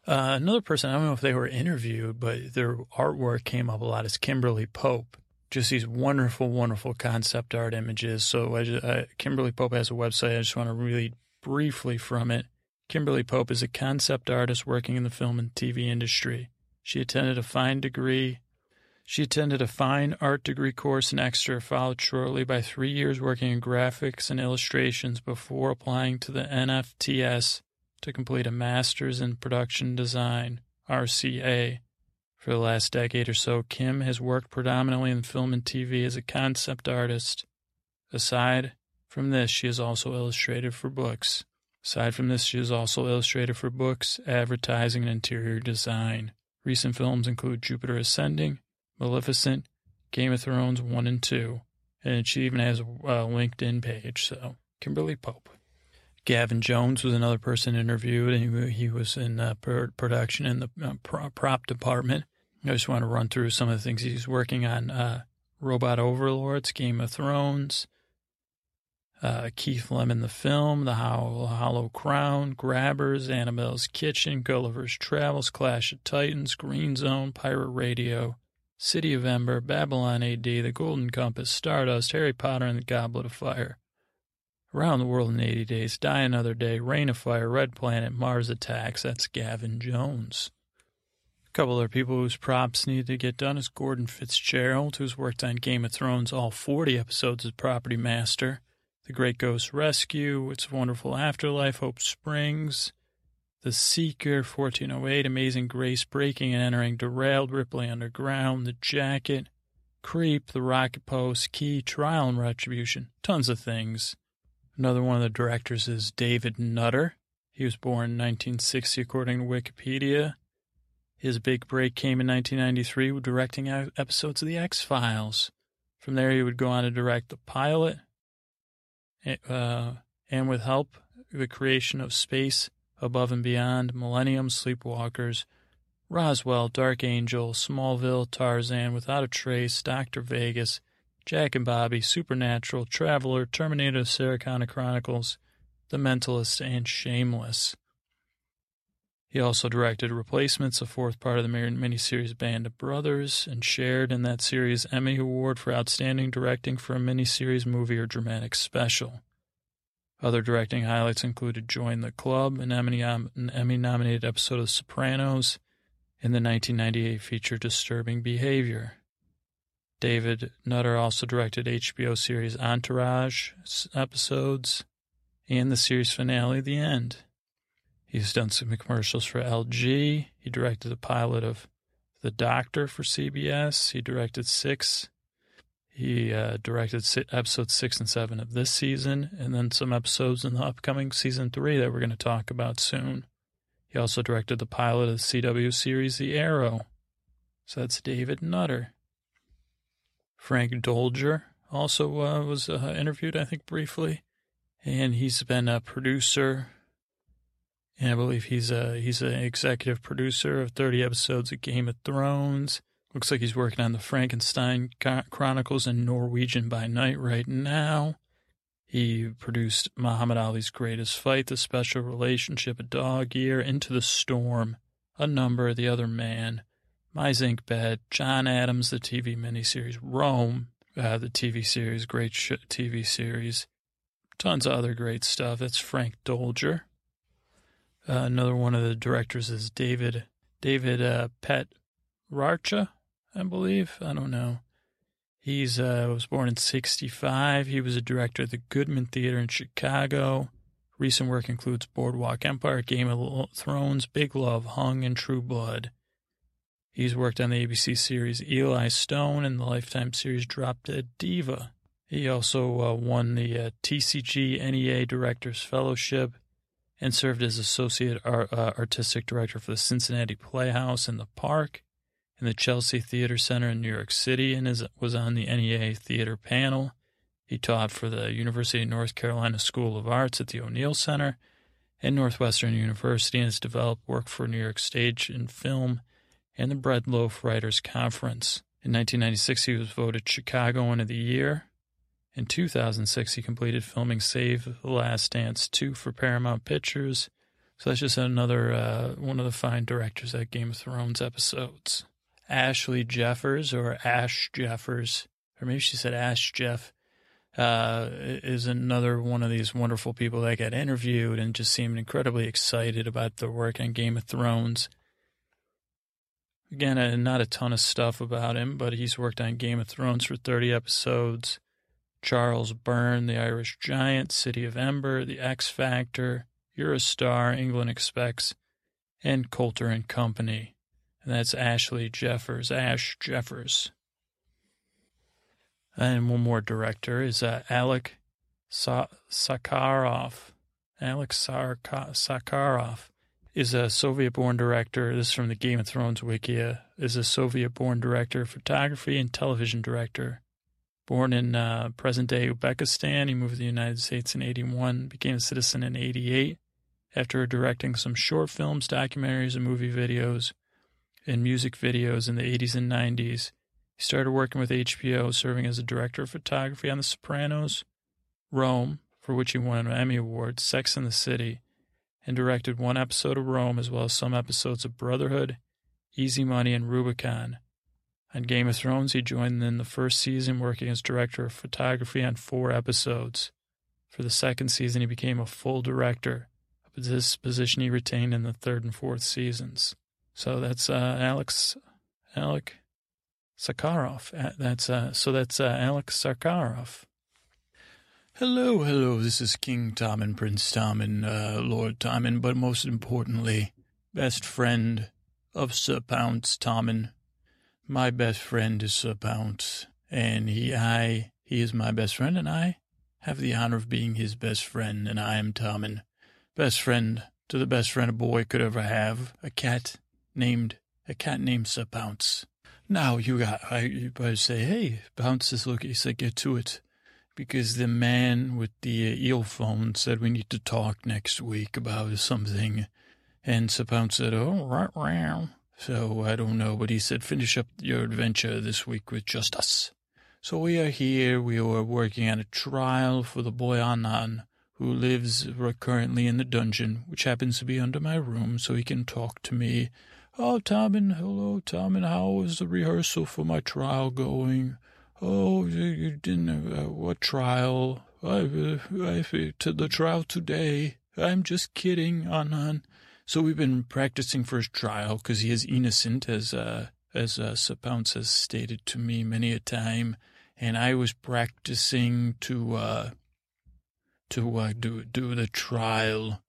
Uh, another person, I don't know if they were interviewed, but their artwork came up a lot is Kimberly Pope. Just these wonderful, wonderful concept art images. So I just, uh, Kimberly Pope has a website. I just want to read briefly from it. Kimberly Pope is a concept artist working in the film and TV industry. She attended a fine degree. She attended a fine art degree course in Exeter, followed shortly by three years working in graphics and illustrations before applying to the NFTS to complete a master's in production design, RCA. For the last decade or so, Kim has worked predominantly in film and TV as a concept artist. Aside from this, she has also illustrated for books. Aside from this, she has also illustrated for books, advertising, and interior design. Recent films include Jupiter Ascending, Maleficent, Game of Thrones 1 and 2, and she even has a LinkedIn page. So, Kimberly Pope. Gavin Jones was another person interviewed, and he, was in uh, production in the uh, prop department. I just want to run through some of the things he's working on. Uh, Robot Overlords, Game of Thrones, uh, Keith Lemon, the film, The Hollow Crown, Grabbers, Annabelle's Kitchen, Gulliver's Travels, Clash of Titans, Green Zone, Pirate Radio, City of Ember, Babylon AD, The Golden Compass, Stardust, Harry Potter and the Goblet of Fire. Around the World in 80 Days, Die Another Day, Reign of Fire, Red Planet, Mars Attacks. That's Gavin Jones. A couple other people whose props need to get done is Gordon Fitzgerald, who's worked on Game of Thrones all 40 episodes as property master. The Great Ghost Rescue, It's a Wonderful Afterlife, Hope Springs, The Seeker, 1408, Amazing Grace, Breaking and Entering, Derailed, Ripley Underground, The Jacket, Creep, The Rocket Post, Key, Trial and Retribution, tons of things. Another one of the directors is David Nutter. He was born in 1960, according to Wikipedia. His big break came in 1993 directing episodes of The X Files. From there, he would go on to direct The Pilot, uh, and with help, the creation of Space Above and Beyond, Millennium, Sleepwalkers, Roswell, Dark Angel, Smallville, Tarzan, Without a Trace, Dr. Vegas, Jack and Bobby, Supernatural, Traveler, Terminator, Sarah Connor Chronicles, The Mentalist, and Shameless. He also directed Replacements, a fourth part of the miniseries Band of Brothers, and shared in that series Emmy Award for Outstanding Directing for a miniseries, movie, or dramatic special. Other directing highlights included Join the Club, an Emmy-nominated episode of Sopranos, and the 1998 feature Disturbing Behavior. David Nutter also directed HBO series Entourage episodes and the series finale, The End. He's done some commercials for LG. He directed the pilot of The Doctor for CBS. He directed six. He uh, directed episodes six and seven of this season, and then some episodes in the upcoming season three that we're going to talk about soon. He also directed the pilot of the CW series The Arrow. So that's David Nutter. Frank Doelger also uh, was uh, interviewed, I think, briefly, and he's been a producer And I believe he's a he's an executive producer of 30 episodes of Game of Thrones. Looks like he's working on the Frankenstein Chronicles and Norwegian by Night right now. He produced Muhammad Ali's Greatest Fight, The Special Relationship, A Dog Year, Into the Storm, A Number, The Other Man, My Zinc Bed, John Adams, the TV miniseries, Rome, uh, the TV series, great sh- TV series, tons of other great stuff. That's Frank Doelger. Uh, another one of the directors is David David uh, Pet Rarcha, I believe. I don't know. He's uh, was born in '65. He was a director at the Goodman Theater in Chicago. Recent work includes Boardwalk Empire, Game of Thrones, Big Love, Hung, and True Blood. He's worked on the ABC series Eli Stone and the Lifetime series Drop Dead Diva. He also uh, won the uh, TCG NEA Directors Fellowship and served as Associate uh, Artistic Director for the Cincinnati Playhouse and the Park and the Chelsea Theater Center in New York City and is, was on the NEA Theater panel. He taught for the University of North Carolina School of Arts at the O'Neill Center and Northwestern University and has developed work for New York Stage and Film and the Bread Loaf Writers Conference. In 1996, he was voted Chicago One of the Year. In 2006, he completed filming Save the Last Dance 2 for Paramount Pictures. So that's just another uh, one of the fine directors at Game of Thrones episodes. Ashleigh Jeffers, or Ash Jeffers, or maybe she said Ash Jeff, uh, is another one of these wonderful people that got interviewed and just seemed incredibly excited about their work on Game of Thrones. Again, not a ton of stuff about him, but he's worked on Game of Thrones for 30 episodes. Charles Byrne, The Irish Giant, City of Ember, The X Factor, You're a Star, England Expects, and Coulter and Company. And that's Ashleigh Jeffers, Ash Jeffers. And one more director is uh, Alik Sa- Sakharov. Alik Sakharov is a Soviet-born director. This is from the Game of Thrones Wikia. Is a Soviet-born director, photography, and television director. Born in uh, present-day Uzbekistan, he moved to the United States in '81. Became a citizen in '88 after directing some short films, documentaries, and movie videos, and music videos in the '80s and '90s. He started working with HBO, serving as a director of photography on The Sopranos, Rome, for which he won an Emmy Award, Sex and the City and directed one episode of Rome as well as some episodes of Brotherhood, Easy Money, and Rubicon. On Game of Thrones, he joined in the first season working as director of photography on four episodes. For the second season, he became a full director, this position he retained in the third and fourth seasons. So that's uh, Alex, Alik Sakharov. That's uh, so that's uh, Alik Sakharov. Hello, hello, this is King Tommen, Prince Tommen, uh, Lord Tommen, but most importantly, best friend of Sir Pounce Tommen. My best friend is Sir Pounce, and he, I, he is my best friend, and I have the honor of being his best friend, and I am Tommen. Best friend to the best friend a boy could ever have, a cat named, a cat named Sir Pounce. Now you got, I, you better say, hey, Pounce is looking, he said, get to it because the man with the uh, earphone said we need to talk next week about something. And Sapone said, oh, right, right. So I don't know, but he said, finish up your adventure this week with just us. So we are here. We are working on a trial for the boy Anan, who lives currently in the dungeon, which happens to be under my room, so he can talk to me. Oh, Tommen, hello, Tommen. How is the rehearsal for my trial going? Oh, you didn't, uh, what trial? I, uh, I, to the trial today. I'm just kidding, Anan. So we've been practicing for his trial because he is innocent, as, uh, as, uh, Sapounce has stated to me many a time. And I was practicing to, uh, to, uh, do, do the trial.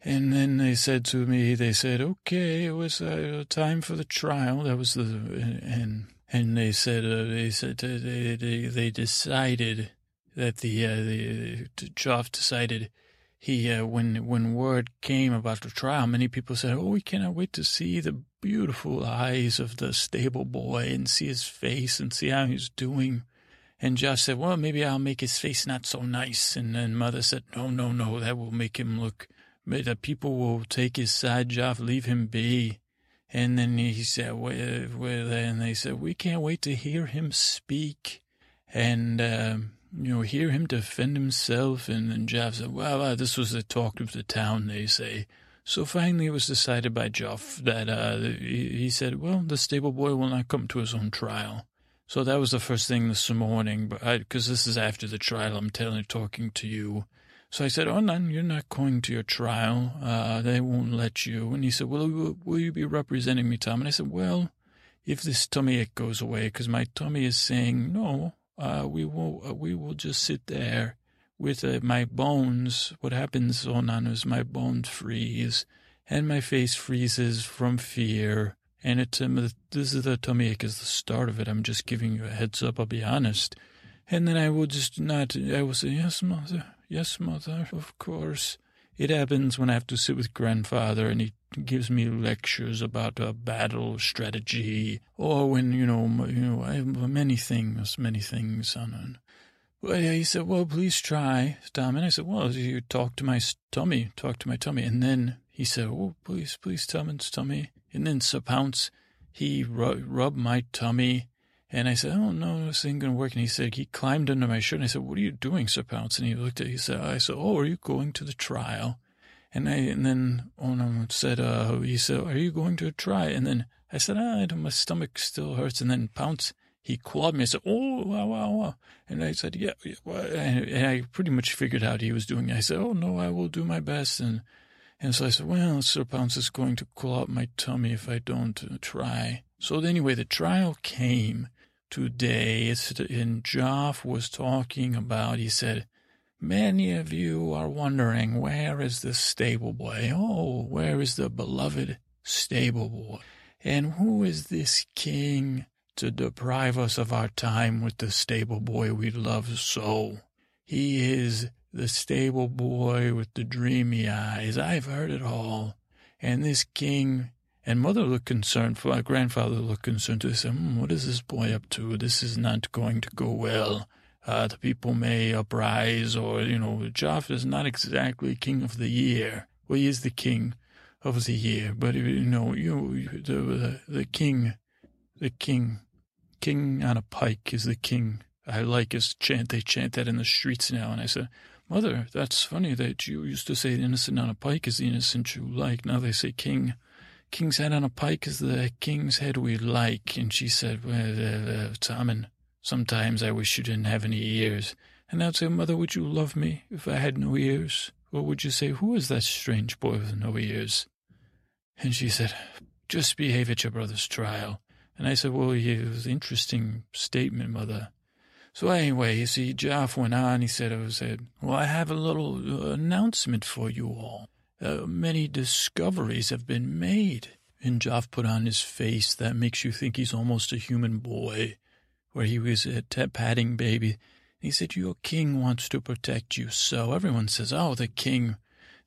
And then they said to me, they said, okay, it was uh, time for the trial. That was the, and and they said uh, they said uh, they, they they decided that the uh, the Joff decided he uh, when when word came about the trial, many people said, "Oh, we cannot wait to see the beautiful eyes of the stable boy and see his face and see how he's doing." And Josh said, "Well, maybe I'll make his face not so nice." And then Mother said, "No, no, no, that will make him look the people will take his side, Joff, leave him be. And then he said, and they said, we can't wait to hear him speak and, um, you know, hear him defend himself. And then Joff said, well, uh, this was the talk of the town, they say. So finally it was decided by Joff that, uh, he, said, well, the stable boy will not come to his own trial. So that was the first thing this morning, because this is after the trial, I'm telling, talking to you. So I said, "Oh, no, you're not going to your trial. Uh, they won't let you." And he said, "Well, will, you be representing me, Tom?" And I said, "Well, if this tummy ache goes away, because my tummy is saying no, uh, we will, uh, we will just sit there with uh, my bones. What happens, Onan, is my bones freeze, and my face freezes from fear." And it, um, this is the tummy ache is the start of it. I'm just giving you a heads up. I'll be honest. And then I will just not, I will say, yes, mother, yes, mother, of course. It happens when I have to sit with grandfather and he gives me lectures about a battle strategy or when, you know, you know, I have many things, many things on. Well, he said, well, please try, Tom. And I said, well, you talk to my tummy, talk to my tummy. And then he said, oh, please, please, Tom and tummy. And then Sir Pounce, he ru- rubbed my tummy. And I said, oh, no, this ain't going to work. And he said, he climbed under my shirt. And I said, what are you doing, Sir Pounce? And he looked at, he said, I said, oh, are you going to the trial? And I, and then Onum said, uh, he said, are you going to try? And then I said, ah, my stomach still hurts. And then Pounce, he clawed me. I said, oh, wow, wow, wow. And I said, yeah, yeah. And I pretty much figured out he was doing it. I said, oh, no, I will do my best. And and so I said, well, Sir Pounce is going to claw up my tummy if I don't uh, try. So anyway, the trial came today, and Joff was talking about, he said, many of you are wondering, where is the stable boy? Oh, where is the beloved stable boy? And who is this king to deprive us of our time with the stable boy we love so? He is the stable boy with the dreamy eyes. I've heard it all. And this king and mother looked concerned, for my grandfather looked concerned too. Said, hmm, what is this boy up to? This is not going to go well. Uh, the people may uprise, or, you know, Joff is not exactly king of the year. Well, he is the king of the year, but, you know, you, the, the, the king, the king, king on a pike is the king. I like his chant. They chant that in the streets now. And I said, Mother, that's funny that you used to say innocent on a pike is the innocent you like. Now they say king. King's head on a pike is the king's head we like. And she said, well, uh, uh, sometimes I wish you didn't have any ears. And I'd say, Mother, would you love me if I had no ears? Or would you say, who is that strange boy with no ears? And she said, just behave at your brother's trial. And I said, well, it was an interesting statement, Mother. So anyway, you see, Joff went on. He said, "I said, well, I have a little uh, announcement for you all. Uh, many discoveries have been made." And Joff put on his face that makes you think he's almost a human boy, where he was a t- patting baby. He said, "Your king wants to protect you." So everyone says, "Oh, the king."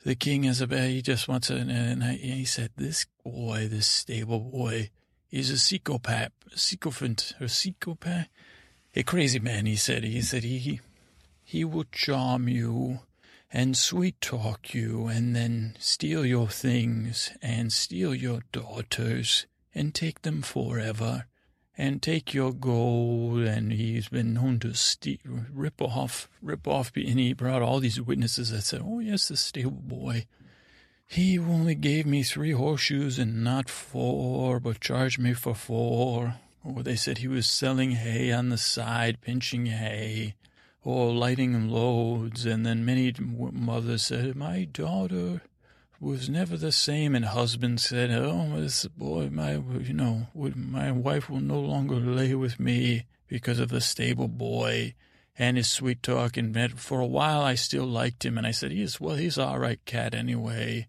The king is a bad, he just wants to, and, I, and he said, this boy, this stable boy, is a psychopath, a sycophant, or psychopath a crazy man, he said. He said he, he will charm you and sweet talk you and then steal your things and steal your daughters and take them forever and take your gold. And he's been known to steal, rip off, rip off, and he brought all these witnesses that said, oh yes, the stable boy, he only gave me three horseshoes and not four, but charged me for four. Or they said he was selling hay on the side, pinching hay, Oh, or lighting loads. And then many mothers said, My daughter was never the same. And husbands said, Oh, this boy, my, you know, my wife will no longer lay with me because of the stable boy and his sweet talk. And for a while, I still liked him. And I said, He's, well, he's all right, cat, anyway.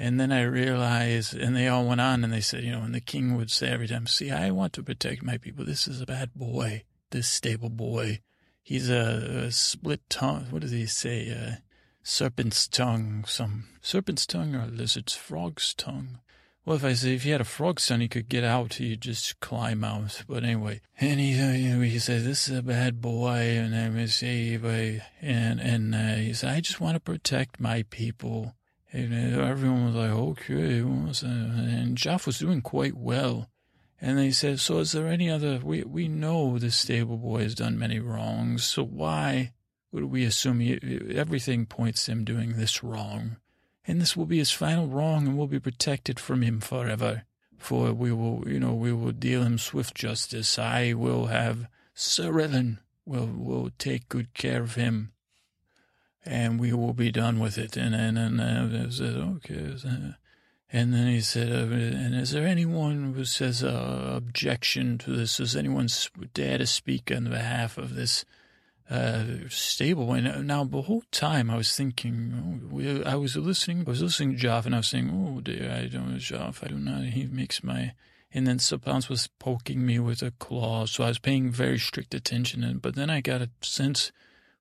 And then I realized, and they all went on and they said, you know, and the king would say every time, see, I want to protect my people. This is a bad boy, this stable boy. He's a, a split tongue. What does he say? Uh, serpent's tongue, some serpent's tongue or lizard's frog's tongue. Well, if I say if he had a frog's tongue, he could get out. He'd just climb out. But anyway, and he, uh, he said, "This is a bad boy," and i'm say, and and uh, he said, "I just want to protect my people." And uh, everyone was like, okay. And Jeff was doing quite well. And they said, so is there any other, we, we know the stable boy has done many wrongs, so why would we assume he, everything points to him doing this wrong? And this will be his final wrong and we'll be protected from him forever. For we will, you know, we will deal him swift justice. I will have Sir Ellen will, will take good care of him and we will be done with it. And, and, and I said, okay. And then he said, uh, and is there anyone who says uh, objection to this? Does anyone dare to speak on behalf of this uh, stable? And now the whole time I was thinking, oh, I was listening, I was listening to Joff and I was saying, oh dear, I don't know Joff. I don't know. He makes my, and then Sapans was poking me with a claw. So I was paying very strict attention. And, but then I got a sense,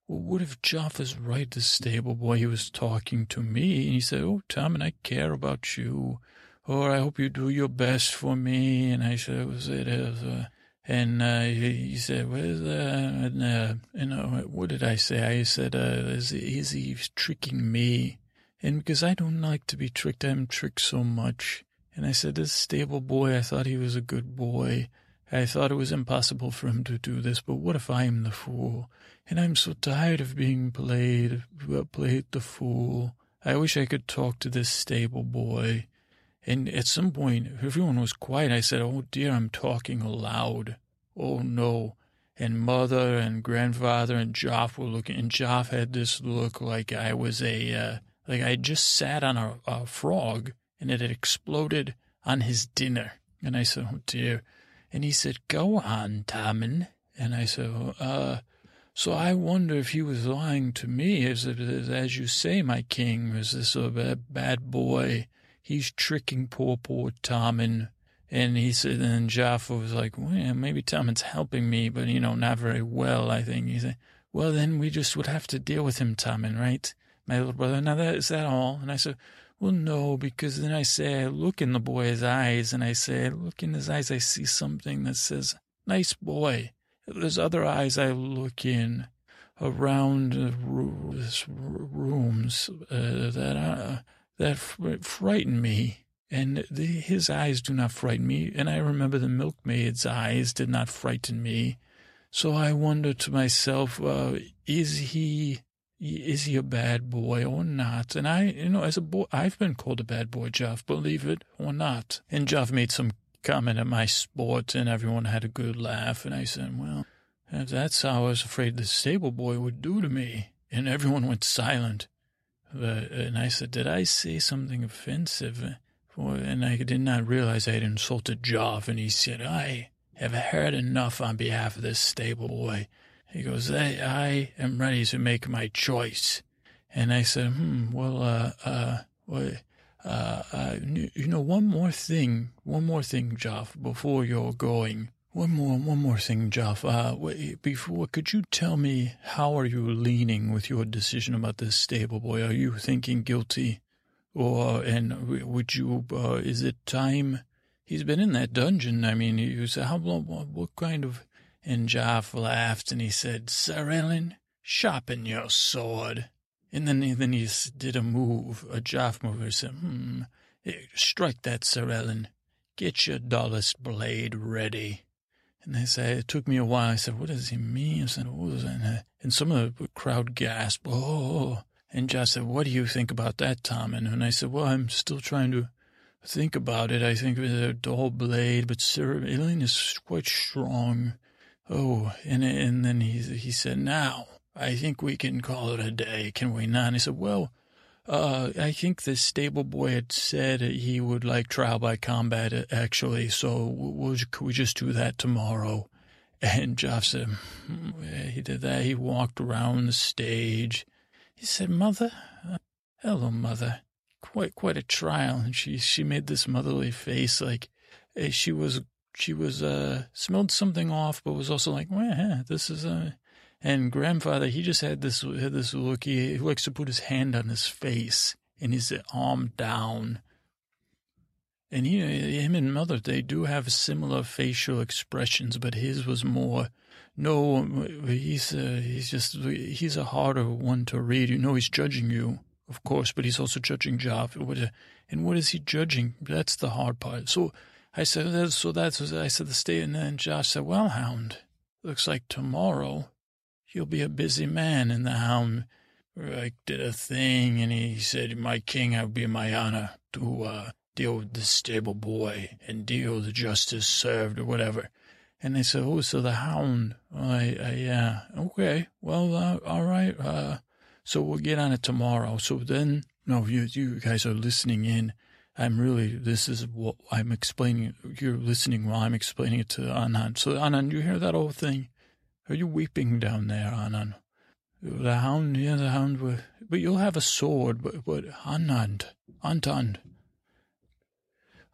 what if Joff is right, the stable boy? He was talking to me, and he said, Oh, Tom, and I care about you. Or I hope you do your best for me. And I said, Was it? Uh, and uh, he said, "Where's that?" And uh, you know, what did I say? I said, uh, "Is, is he tricking me?" And because I don't like to be tricked, I'm tricked so much. And I said, "This stable boy, I thought he was a good boy. I thought it was impossible for him to do this, but what if I am the fool? And I'm so tired of being played, played the fool. I wish I could talk to this stable boy. And at some point, everyone was quiet. I said, Oh dear, I'm talking aloud. Oh no. And mother and grandfather and Joff were looking, and Joff had this look like I was a, uh, like I just sat on a, a frog and it had exploded on his dinner. And I said, Oh dear. And he said, Go on, Tommen. And I said, Uh, so I wonder if he was lying to me, as, as you say, my king, is this a bad, boy? He's tricking poor, poor Tommen. And he said, and Jaffa was like, well, maybe Tommen's helping me, but, you know, not very well, I think. He said, well, then we just would have to deal with him, Tommen, right? My little brother, now that, is that all? And I said, well, no, because then I say, I look in the boy's eyes, and I say, look in his eyes, I see something that says, nice boy. There's other eyes I look in around rooms uh, that uh, that frighten me, and the, his eyes do not frighten me. And I remember the milkmaid's eyes did not frighten me. So I wonder to myself, uh, is he is he a bad boy or not? And I, you know, as a boy, I've been called a bad boy, Jeff, believe it or not. And Jeff made some comment at my sport, and everyone had a good laugh. And I said, well, that's how I was afraid the stable boy would do to me. And everyone went silent. and I said, did I say something offensive? And I did not realize I had insulted Joff. And he said, I have heard enough on behalf of this stable boy. He goes, I, I am ready to make my choice. And I said, hmm, well, uh, uh, well, uh, uh, you know, one more thing, one more thing, Joff, before you're going. One more, one more thing, Joff. Uh, before, could you tell me how are you leaning with your decision about this stable boy? Are you thinking guilty, or and would you? Uh, is it time? He's been in that dungeon. I mean, you said how long? What, what kind of? And Joff laughed and he said, "Sir Ilyn, sharpen your sword." And then, then he did a move, a Joff move. He said, hmm, strike that, Sir Ilyn. Get your dullest blade ready. And they said, it took me a while. I said, what does he mean? I said, what was that? And some of the crowd gasped, oh. And Joff said, what do you think about that, Tom? And I said, well, I'm still trying to think about it. I think it's a dull blade, but Sir Ilyn is quite strong. Oh, and, and then he, he said, now, I think we can call it a day, can we not? And he said, well, uh, I think the stable boy had said he would like trial by combat, actually, so we'll, could we just do that tomorrow? And Joff said, hmm, he did that. He walked around the stage. He said, Mother, uh, hello, Mother. Quite, quite a trial. And she, she made this motherly face like eh, she was, she was, uh, smelled something off, but was also like, well, this is, uh, and grandfather, he just had this had this look. He, he likes to put his hand on his face and his arm down. And he, him and mother, they do have similar facial expressions, but his was more. No, he's uh, he's just he's a harder one to read. You know, he's judging you of course, but he's also judging Joff. And what is he judging? That's the hard part. So I said, so that's, I said, the state. And then Josh said, well, Hound, looks like tomorrow you'll be a busy man. And the Hound like did a thing and he said, my king, I would be my honor to uh, deal with the stable boy and deal the justice served or whatever. And they said, oh, so the hound. I, I yeah, okay. Well, uh, all right. Uh, so we'll get on it tomorrow. So then, no, you, you guys are listening in. I'm really, this is what I'm explaining. You're listening while I'm explaining it to Anand. So Anand, you hear that whole thing? Are you weeping down there, Anand? The hound, yeah, the hound, but you'll have a sword, but, but Anand, Anand,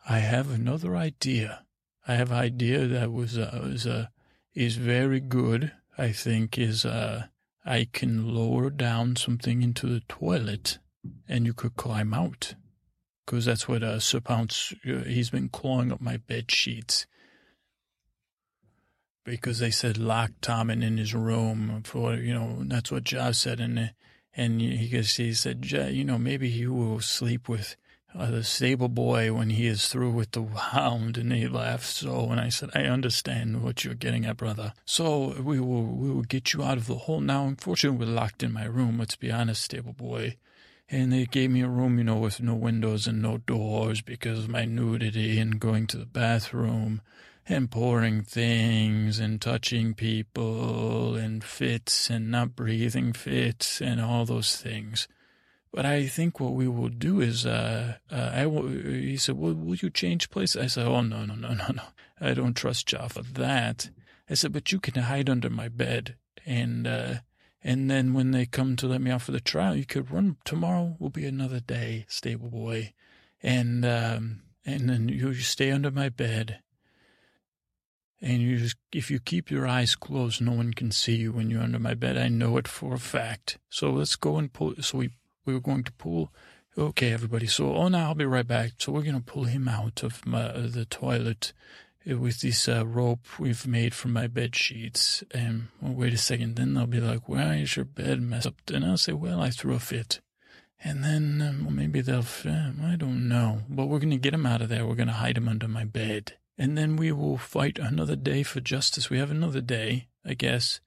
I have another idea. I have idea that was, uh, was, uh, is very good. I think is, uh, I can lower down something into the toilet and you could climb out. Because that's what, uh, Sir Pounce, uh, he's been clawing up my bed sheets because they said lock Tommen in his room for you know that's what Josh said and and he he said you know maybe he will sleep with uh, the stable boy when he is through with the hound and he laughed so and I said I understand what you're getting at brother. So we will we will get you out of the hole. Now unfortunately we're locked in my room let's be honest stable boy. And they gave me a room you know with no windows and no doors because of my nudity and going to the bathroom and pouring things and touching people and fits and not breathing fits and all those things. But I think what we will do is, uh, uh, I will, he said, well, will you change place? I said, oh, no, no, no, no, no. I don't trust Jaffa that. I said, but you can hide under my bed. And, uh, and then when they come to let me out for the trial, you could run. Tomorrow will be another day, stable boy. And, um, and then you stay under my bed and you just, if you keep your eyes closed, no one can see you when you're under my bed. I know it for a fact. So let's go and pull. So we, we were going to pull. Okay, everybody. So, oh, now I'll be right back. So we're going to pull him out of my, uh, the toilet with this uh, rope we've made from my bed sheets. And well, wait a second. Then they'll be like, why is your bed messed up? And I'll say, well, I threw a fit. And then um, well, maybe they'll, I don't know. But we're going to get him out of there. We're going to hide him under my bed and then we will fight another day for justice. We have another day, I guess,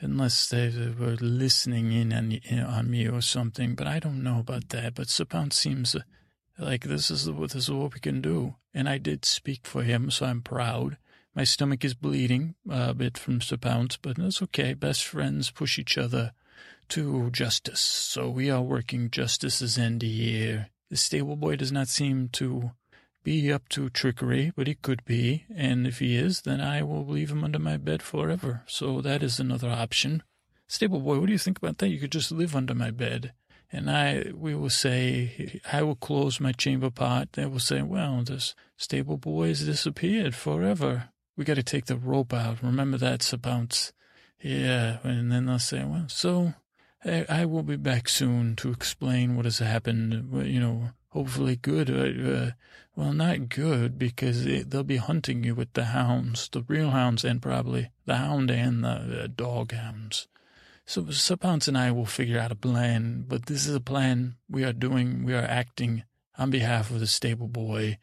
unless they were listening in on, on me or something. But I don't know about that. But Sapant seems uh, like this is what this is what we can do. And I did speak for him, so I'm proud. My stomach is bleeding uh, a bit from Sapant, but that's okay. Best friends push each other to justice. So we are working justice's end here. The stable boy does not seem to be up to trickery, but he could be, and if he is, then I will leave him under my bed forever. So that is another option. Stable boy, what do you think about that? You could just live under my bed. And I, we will say, I will close my chamber pot. They will say, well, this stable boy has disappeared forever. We got to take the rope out. Remember that's about, Yeah. And then they'll say, well, so I, I, will be back soon to explain what has happened. You know, hopefully good. Uh, uh, well, not good because it, they'll be hunting you with the hounds, the real hounds, and probably the hound and the, the dog hounds. So Sapance and I will figure out a plan, but this is a plan we are doing. We are acting on behalf of the stable boy.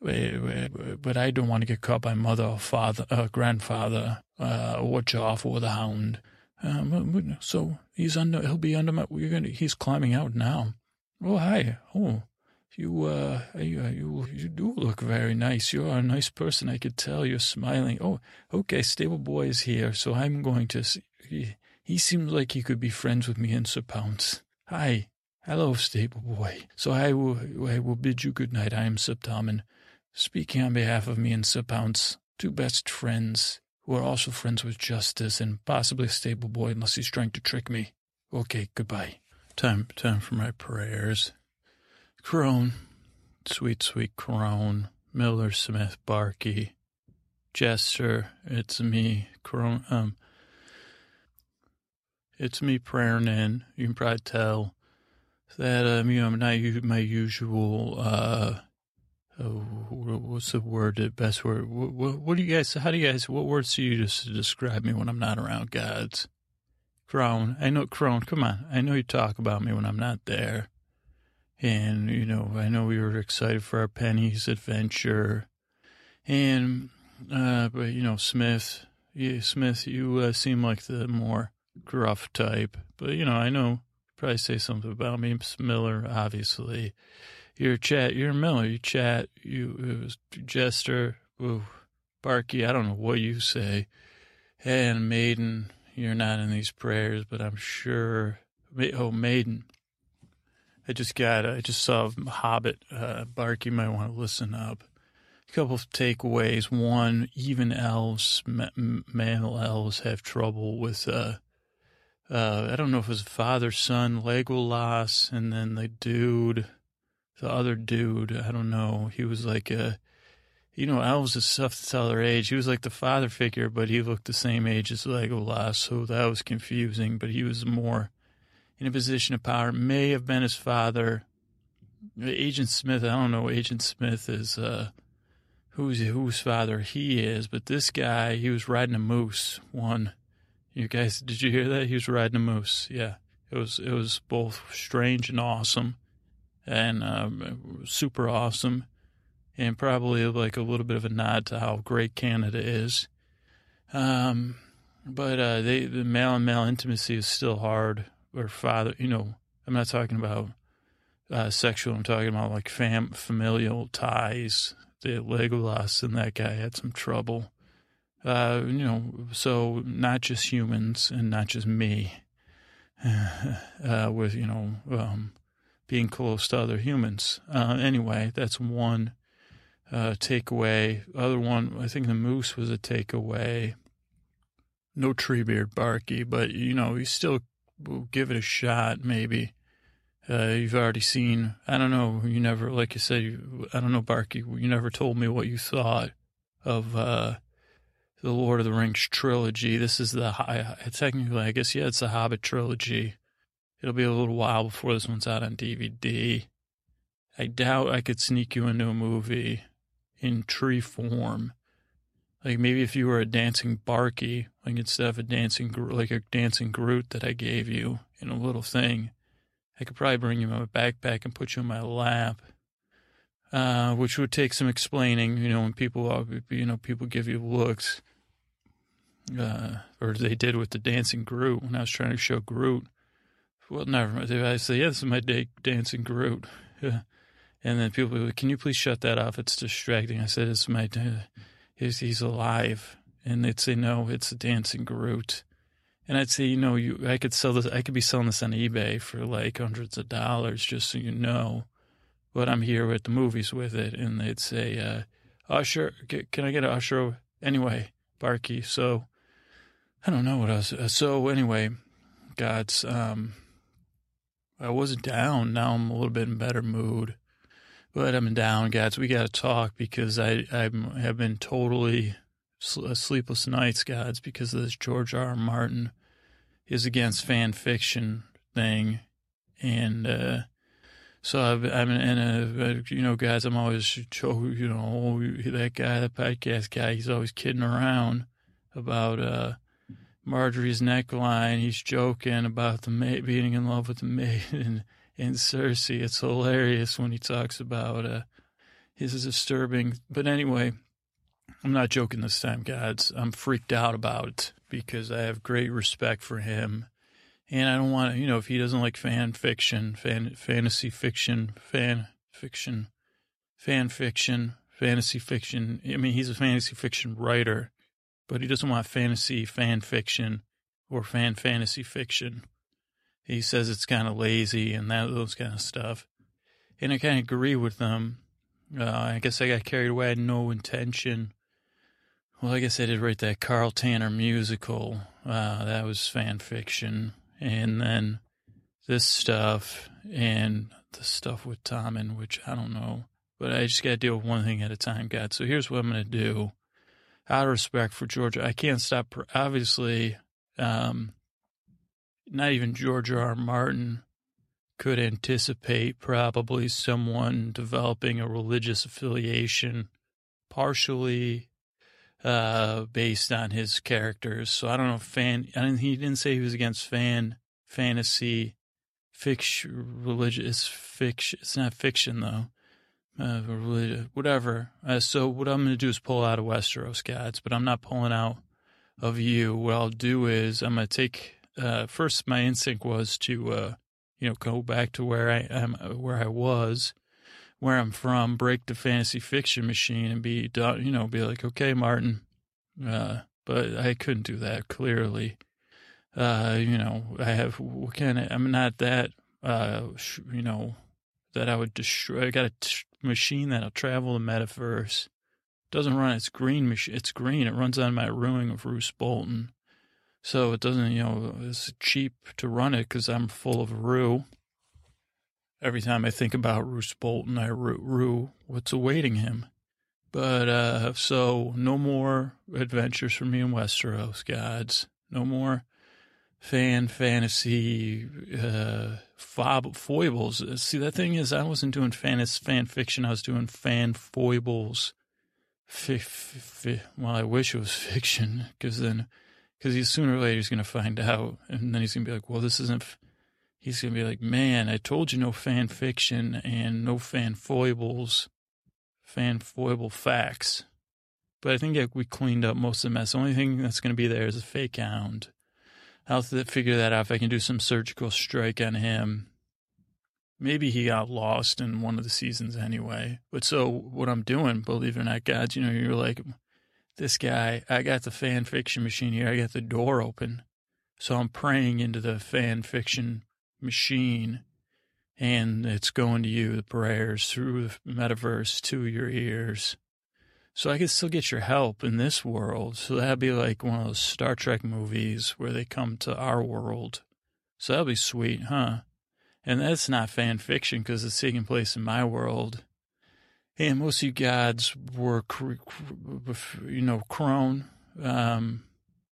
But I don't want to get caught by mother or father, uh, grandfather, uh, or Joff or the hound. Um, so he's under. He'll be under my. We're gonna. He's climbing out now. Oh hi. Oh, you, uh, you, uh, you, you do look very nice. You are a nice person. I could tell you're smiling. Oh, okay. Stable boy is here. So I'm going to, he, he seems like he could be friends with me and Sir Pounce. Hi. Hello, stable boy. So I will, I will bid you good night. I am Sir Tommen, speaking on behalf of me and Sir Pounce, two best friends who are also friends with Justice and possibly stable boy unless he's trying to trick me. Okay, goodbye. Time, time for my prayers. Crone, sweet, sweet Crone, Miller, Smith, Barkey, Jester, it's me, Crone, um, it's me praying in. You can probably tell that, um, you know, I'm not my usual, uh, oh, what's the word, the best word? What, what, what, do you guys, how do you guys, what words do you to describe me when I'm not around gods? Crone, I know, Crone, come on. I know you talk about me when I'm not there. And, you know, I know we were excited for our Penny's adventure. And, uh, but, you know, Smith, yeah, Smith, you uh, seem like the more gruff type. But, you know, I know probably say something about me. Miller, obviously. You're chat, you're Miller, you chat, you, it was Jester, ooh, Barky, I don't know what you say. And Maiden, you're not in these prayers, but I'm sure, oh, Maiden. I just got, I just saw Hobbit. Uh, Bark, you might want to listen up. A couple of takeaways. One, even elves, male elves, have trouble with, uh, uh, I don't know if it was father son Legolas, and then the dude, the other dude, I don't know. He was like a, you know, elves is tough to tell their age. He was like the father figure, but he looked the same age as Legolas, so that was confusing. But he was more in a position of power, may have been his father. Agent Smith, I don't know. Agent Smith is uh, who's whose father he is, but this guy, he was riding a moose. One, you guys, did you hear that? He was riding a moose. Yeah, it was it was both strange and awesome, and um, super awesome, and probably like a little bit of a nod to how great Canada is. Um, but uh, they the male and male intimacy is still hard or father, you know, I'm not talking about uh, sexual. I'm talking about like fam familial ties. The Legolas and that guy had some trouble. Uh, you know, so not just humans and not just me. Uh, with you know, um, being close to other humans. Uh, anyway, that's one uh, takeaway. Other one, I think the moose was a takeaway. No Treebeard Barky, but you know, he's still we'll give it a shot, maybe. Uh, you've already seen, I don't know, you never, like you said, you, I don't know, Barky, you never told me what you thought of uh, the Lord of the Rings trilogy. This is the, high, technically, I guess, yeah, it's the Hobbit trilogy. It'll be a little while before this one's out on DVD. I doubt I could sneak you into a movie in tree form like maybe if you were a dancing Barky, like instead of a dancing, like a dancing Groot that I gave you in a little thing, I could probably bring you my backpack and put you in my lap, uh, which would take some explaining. You know, when people, you know, people give you looks, uh, or they did with the dancing Groot when I was trying to show Groot. Well, never mind. I say, yeah, this is my day dancing Groot. and then people, like, can you please shut that off? It's distracting. I said, it's my. Day is he's alive? And they'd say, no, it's a dancing Groot. And I'd say, you know, you, I could sell this, I could be selling this on eBay for like hundreds of dollars, just so you know. But I'm here at the movies with it. And they'd say, uh, Usher, can I get an Usher? Anyway, Barky. So I don't know what else. Uh, so anyway, God's, um, I wasn't down. Now I'm a little bit in better mood. But I'm down, guys. We got to talk because I I have been totally sleepless nights, guys, because of this George R. R. Martin is against fan fiction thing, and uh, so I've, I'm in a you know, guys. I'm always you know that guy, the podcast guy. He's always kidding around about uh, Margaery's neckline. He's joking about the mate being in love with the maiden and Cersei. It's hilarious when he talks about uh, his disturbing. But anyway, I'm not joking this time, guys. I'm freaked out about it because I have great respect for him. And I don't want to, you know, if he doesn't like fan fiction, fan, fantasy fiction, fan fiction, fan fiction, fantasy fiction. I mean, he's a fantasy fiction writer, but he doesn't want fantasy fan fiction or fan fantasy fiction. He says it's kind of lazy and that those kind of stuff. And I kind of agree with them. Uh, I guess I got carried away. I had no intention. Well, I guess I did write that Carl Tanner musical. Uh, that was fan fiction. And then this stuff and the stuff with Tommen, which I don't know. But I just got to deal with one thing at a time, God. So here's what I'm going to do. Out of respect for Georgia, I can't stop. Obviously, um, not even George R. R. Martin could anticipate probably someone developing a religious affiliation partially uh, based on his characters. So I don't know, fan, I didn't, he didn't say he was against fan, fantasy, fiction, religious, fiction. It's not fiction though. Uh, religion, whatever. Uh, so what I'm going to do is pull out of Westeros gods, but I'm not pulling out of you. What I'll do is I'm going to take, uh, first my instinct was to, uh, you know, go back to where I am, where I was, where I'm from, break the fantasy fiction machine and be done, you know, be like, okay, Martin. Uh, but I couldn't do that clearly. Uh, you know, I have, what kind of, I'm not that, uh, you know, that I would destroy. I got a t- machine that'll travel the metaverse. Doesn't run its green machine. It's green. It runs on my ruin of Roose Bolton. So it doesn't, you know, it's cheap to run it because I'm full of rue. Every time I think about Roose Bolton, I rue, rue what's awaiting him. But, uh, so no more adventures for me in Westeros, gods. No more fan fantasy, uh, fob, foibles. See, that thing is, I wasn't doing fan, fan fiction. I was doing fan foibles. F- f- f- well, I wish it was fiction because then, because he's sooner or later he's going to find out, and then he's going to be like, well, this isn't. F-. He's going to be like, man, I told you no fan fiction and no fan foibles, fan foible facts. But I think we cleaned up most of the mess. The only thing that's going to be there is a fake hound. I'll figure that out if I can do some surgical strike on him. Maybe he got lost in one of the seasons anyway. But so what I'm doing, believe it or not, guys, you know, you're like, this guy, I got the fan fiction machine here. I got the door open. So I'm praying into the fan fiction machine and it's going to you, the prayers through the metaverse to your ears. So I could still get your help in this world. So that'd be like one of those Star Trek movies where they come to our world. So that'd be sweet, huh? And that's not fan fiction because it's taking place in my world. And most of you gods were, you know, crone. Um,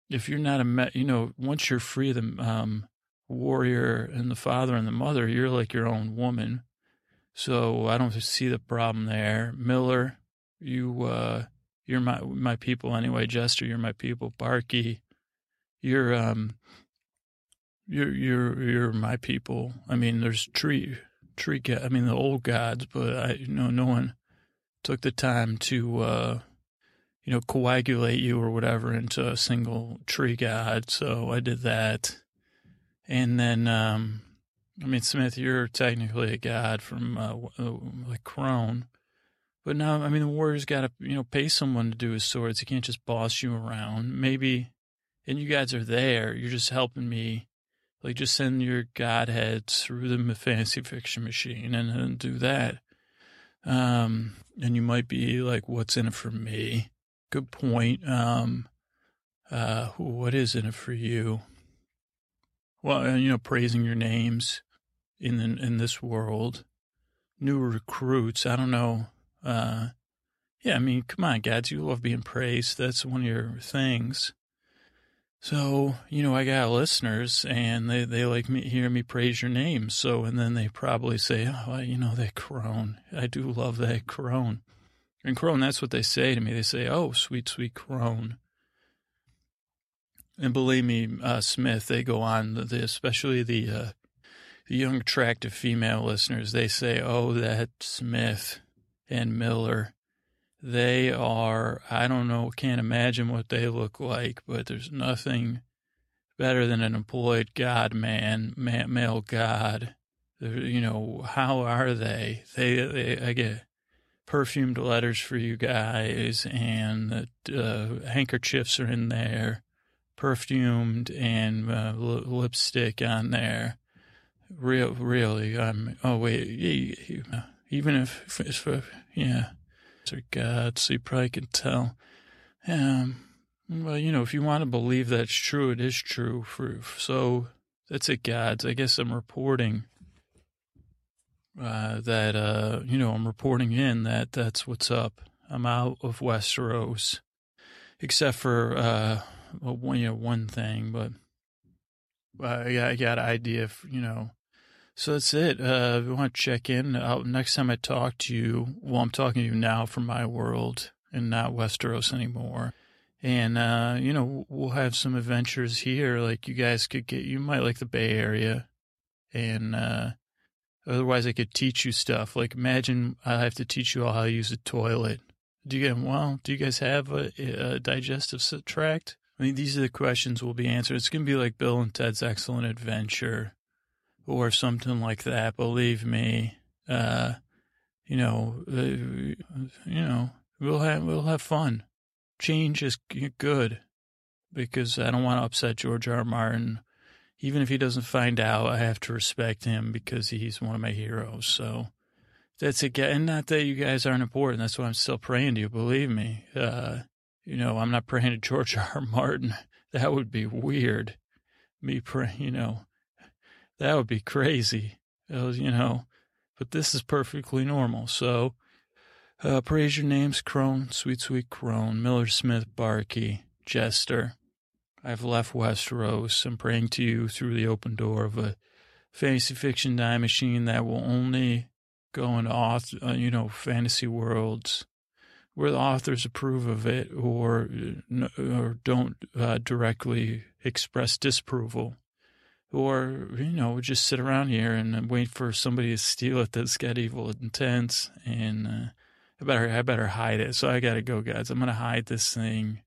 if you're not a, you know, once you're free of the um, warrior and the father and the mother, you're like your own woman. So I don't see the problem there. Miller, you, uh, you're my my people anyway. Jester, you're my people. Barky, you're um, you're you're you're my people. I mean, there's tree tree. I mean, the old gods, but I you know no one took the time to uh, you know coagulate you or whatever into a single tree god. So I did that, and then um, I mean, Smith, you're technically a god from uh, like Crone. But now, I mean, the Warriors got to, you know, pay someone to do his swords. He can't just boss you around. Maybe, and you guys are there. You're just helping me. Like, just send your godheads through the fantasy fiction machine and, and do that. Um, and you might be like, what's in it for me? Good point. Um, uh, what is in it for you? Well, you know, praising your names in in this world, new recruits. I don't know uh, yeah, I mean, come on, Gads, you love being praised. That's one of your things. So, you know, I got listeners and they, they like me, hear me praise your name. So, and then they probably say, oh, you know, that crone. I do love that crone. And crone, that's what they say to me. They say, oh, sweet, sweet crone. And believe me, uh, Smith, they go on, the, especially the, uh, the young, attractive female listeners, they say, oh, that Smith and Miller. They are, I don't know, can't imagine what they look like, but there's nothing better than an employed God man, male God. You know, how are they? They, they I get perfumed letters for you guys, and the uh, handkerchiefs are in there, perfumed, and uh, lipstick on there. Real, really, I'm. Oh wait, even if, if, if yeah, to God, so you probably can tell. Um, well, you know, if you want to believe that's true, it is true. For so that's it, gods. I guess I'm reporting uh, that uh, you know I'm reporting in that that's what's up. I'm out of Westeros, except for uh, well, one you know one thing, but uh, yeah, I got an idea of you know so that's it. Uh, we want to check in. Uh, next time I talk to you, well, I'm talking to you now from my world and not Westeros anymore. And, uh, you know, we'll have some adventures here. Like you guys could get, you might like the Bay Area. and uh, otherwise I could teach you stuff. Like imagine I have to teach you all how to use a toilet. Do you get well? Do you guys have a, a digestive tract? I mean, these are the questions we'll be answered. It's gonna be like Bill and Ted's Excellent Adventure, or something like that. Believe me. Uh, you know, uh, you know, we'll have we'll have fun. Change is good because I don't want to upset George R. R. Martin. Even if he doesn't find out, I have to respect him because he's one of my heroes. So that's it. And not that you guys aren't important. That's why I'm still praying to you. Believe me. Uh, you know, I'm not praying to George R. R. Martin. That would be weird. Me praying, you know, that would be crazy. Was, you know, but this is perfectly normal. So, uh, praise your names, Crone, Sweet Sweet Crone, Miller Smith, Barkey, Jester. I've left Westeros. I'm praying to you through the open door of a fantasy fiction die machine that will only go into, author, uh, you know, fantasy worlds where the authors approve of it or or don't uh, directly express disapproval or you know just sit around here and wait for somebody to steal it that's got evil intents and uh, I better I better hide it so I gotta go guys I'm gonna hide this thing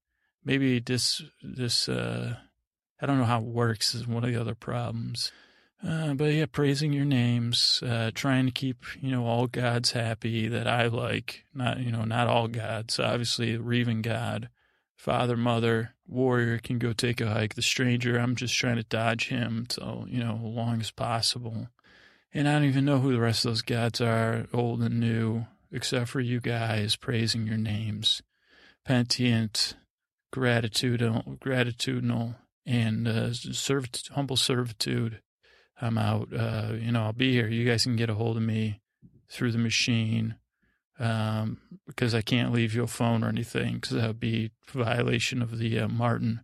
maybe this this uh I don't know how it works is one of the other problems uh, but yeah, praising your names, uh, trying to keep, you know, all gods happy that I like. Not, you know, not all gods. Obviously, Revan God, father, mother, warrior can go take a hike. The stranger, I'm just trying to dodge him so, you know, long as possible. And I don't even know who the rest of those gods are, old and new, except for you guys praising your names. Pentient, gratitudinal, gratitudinal, and uh, servit- humble servitude I'm out. Uh, you know, I'll be here. You guys can get a hold of me through the machine um, because I can't leave your phone or anything because that would be violation of the uh, Martin.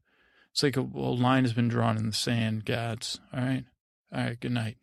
It's like a, a line has been drawn in the sand, gods. All right. All right. Good night.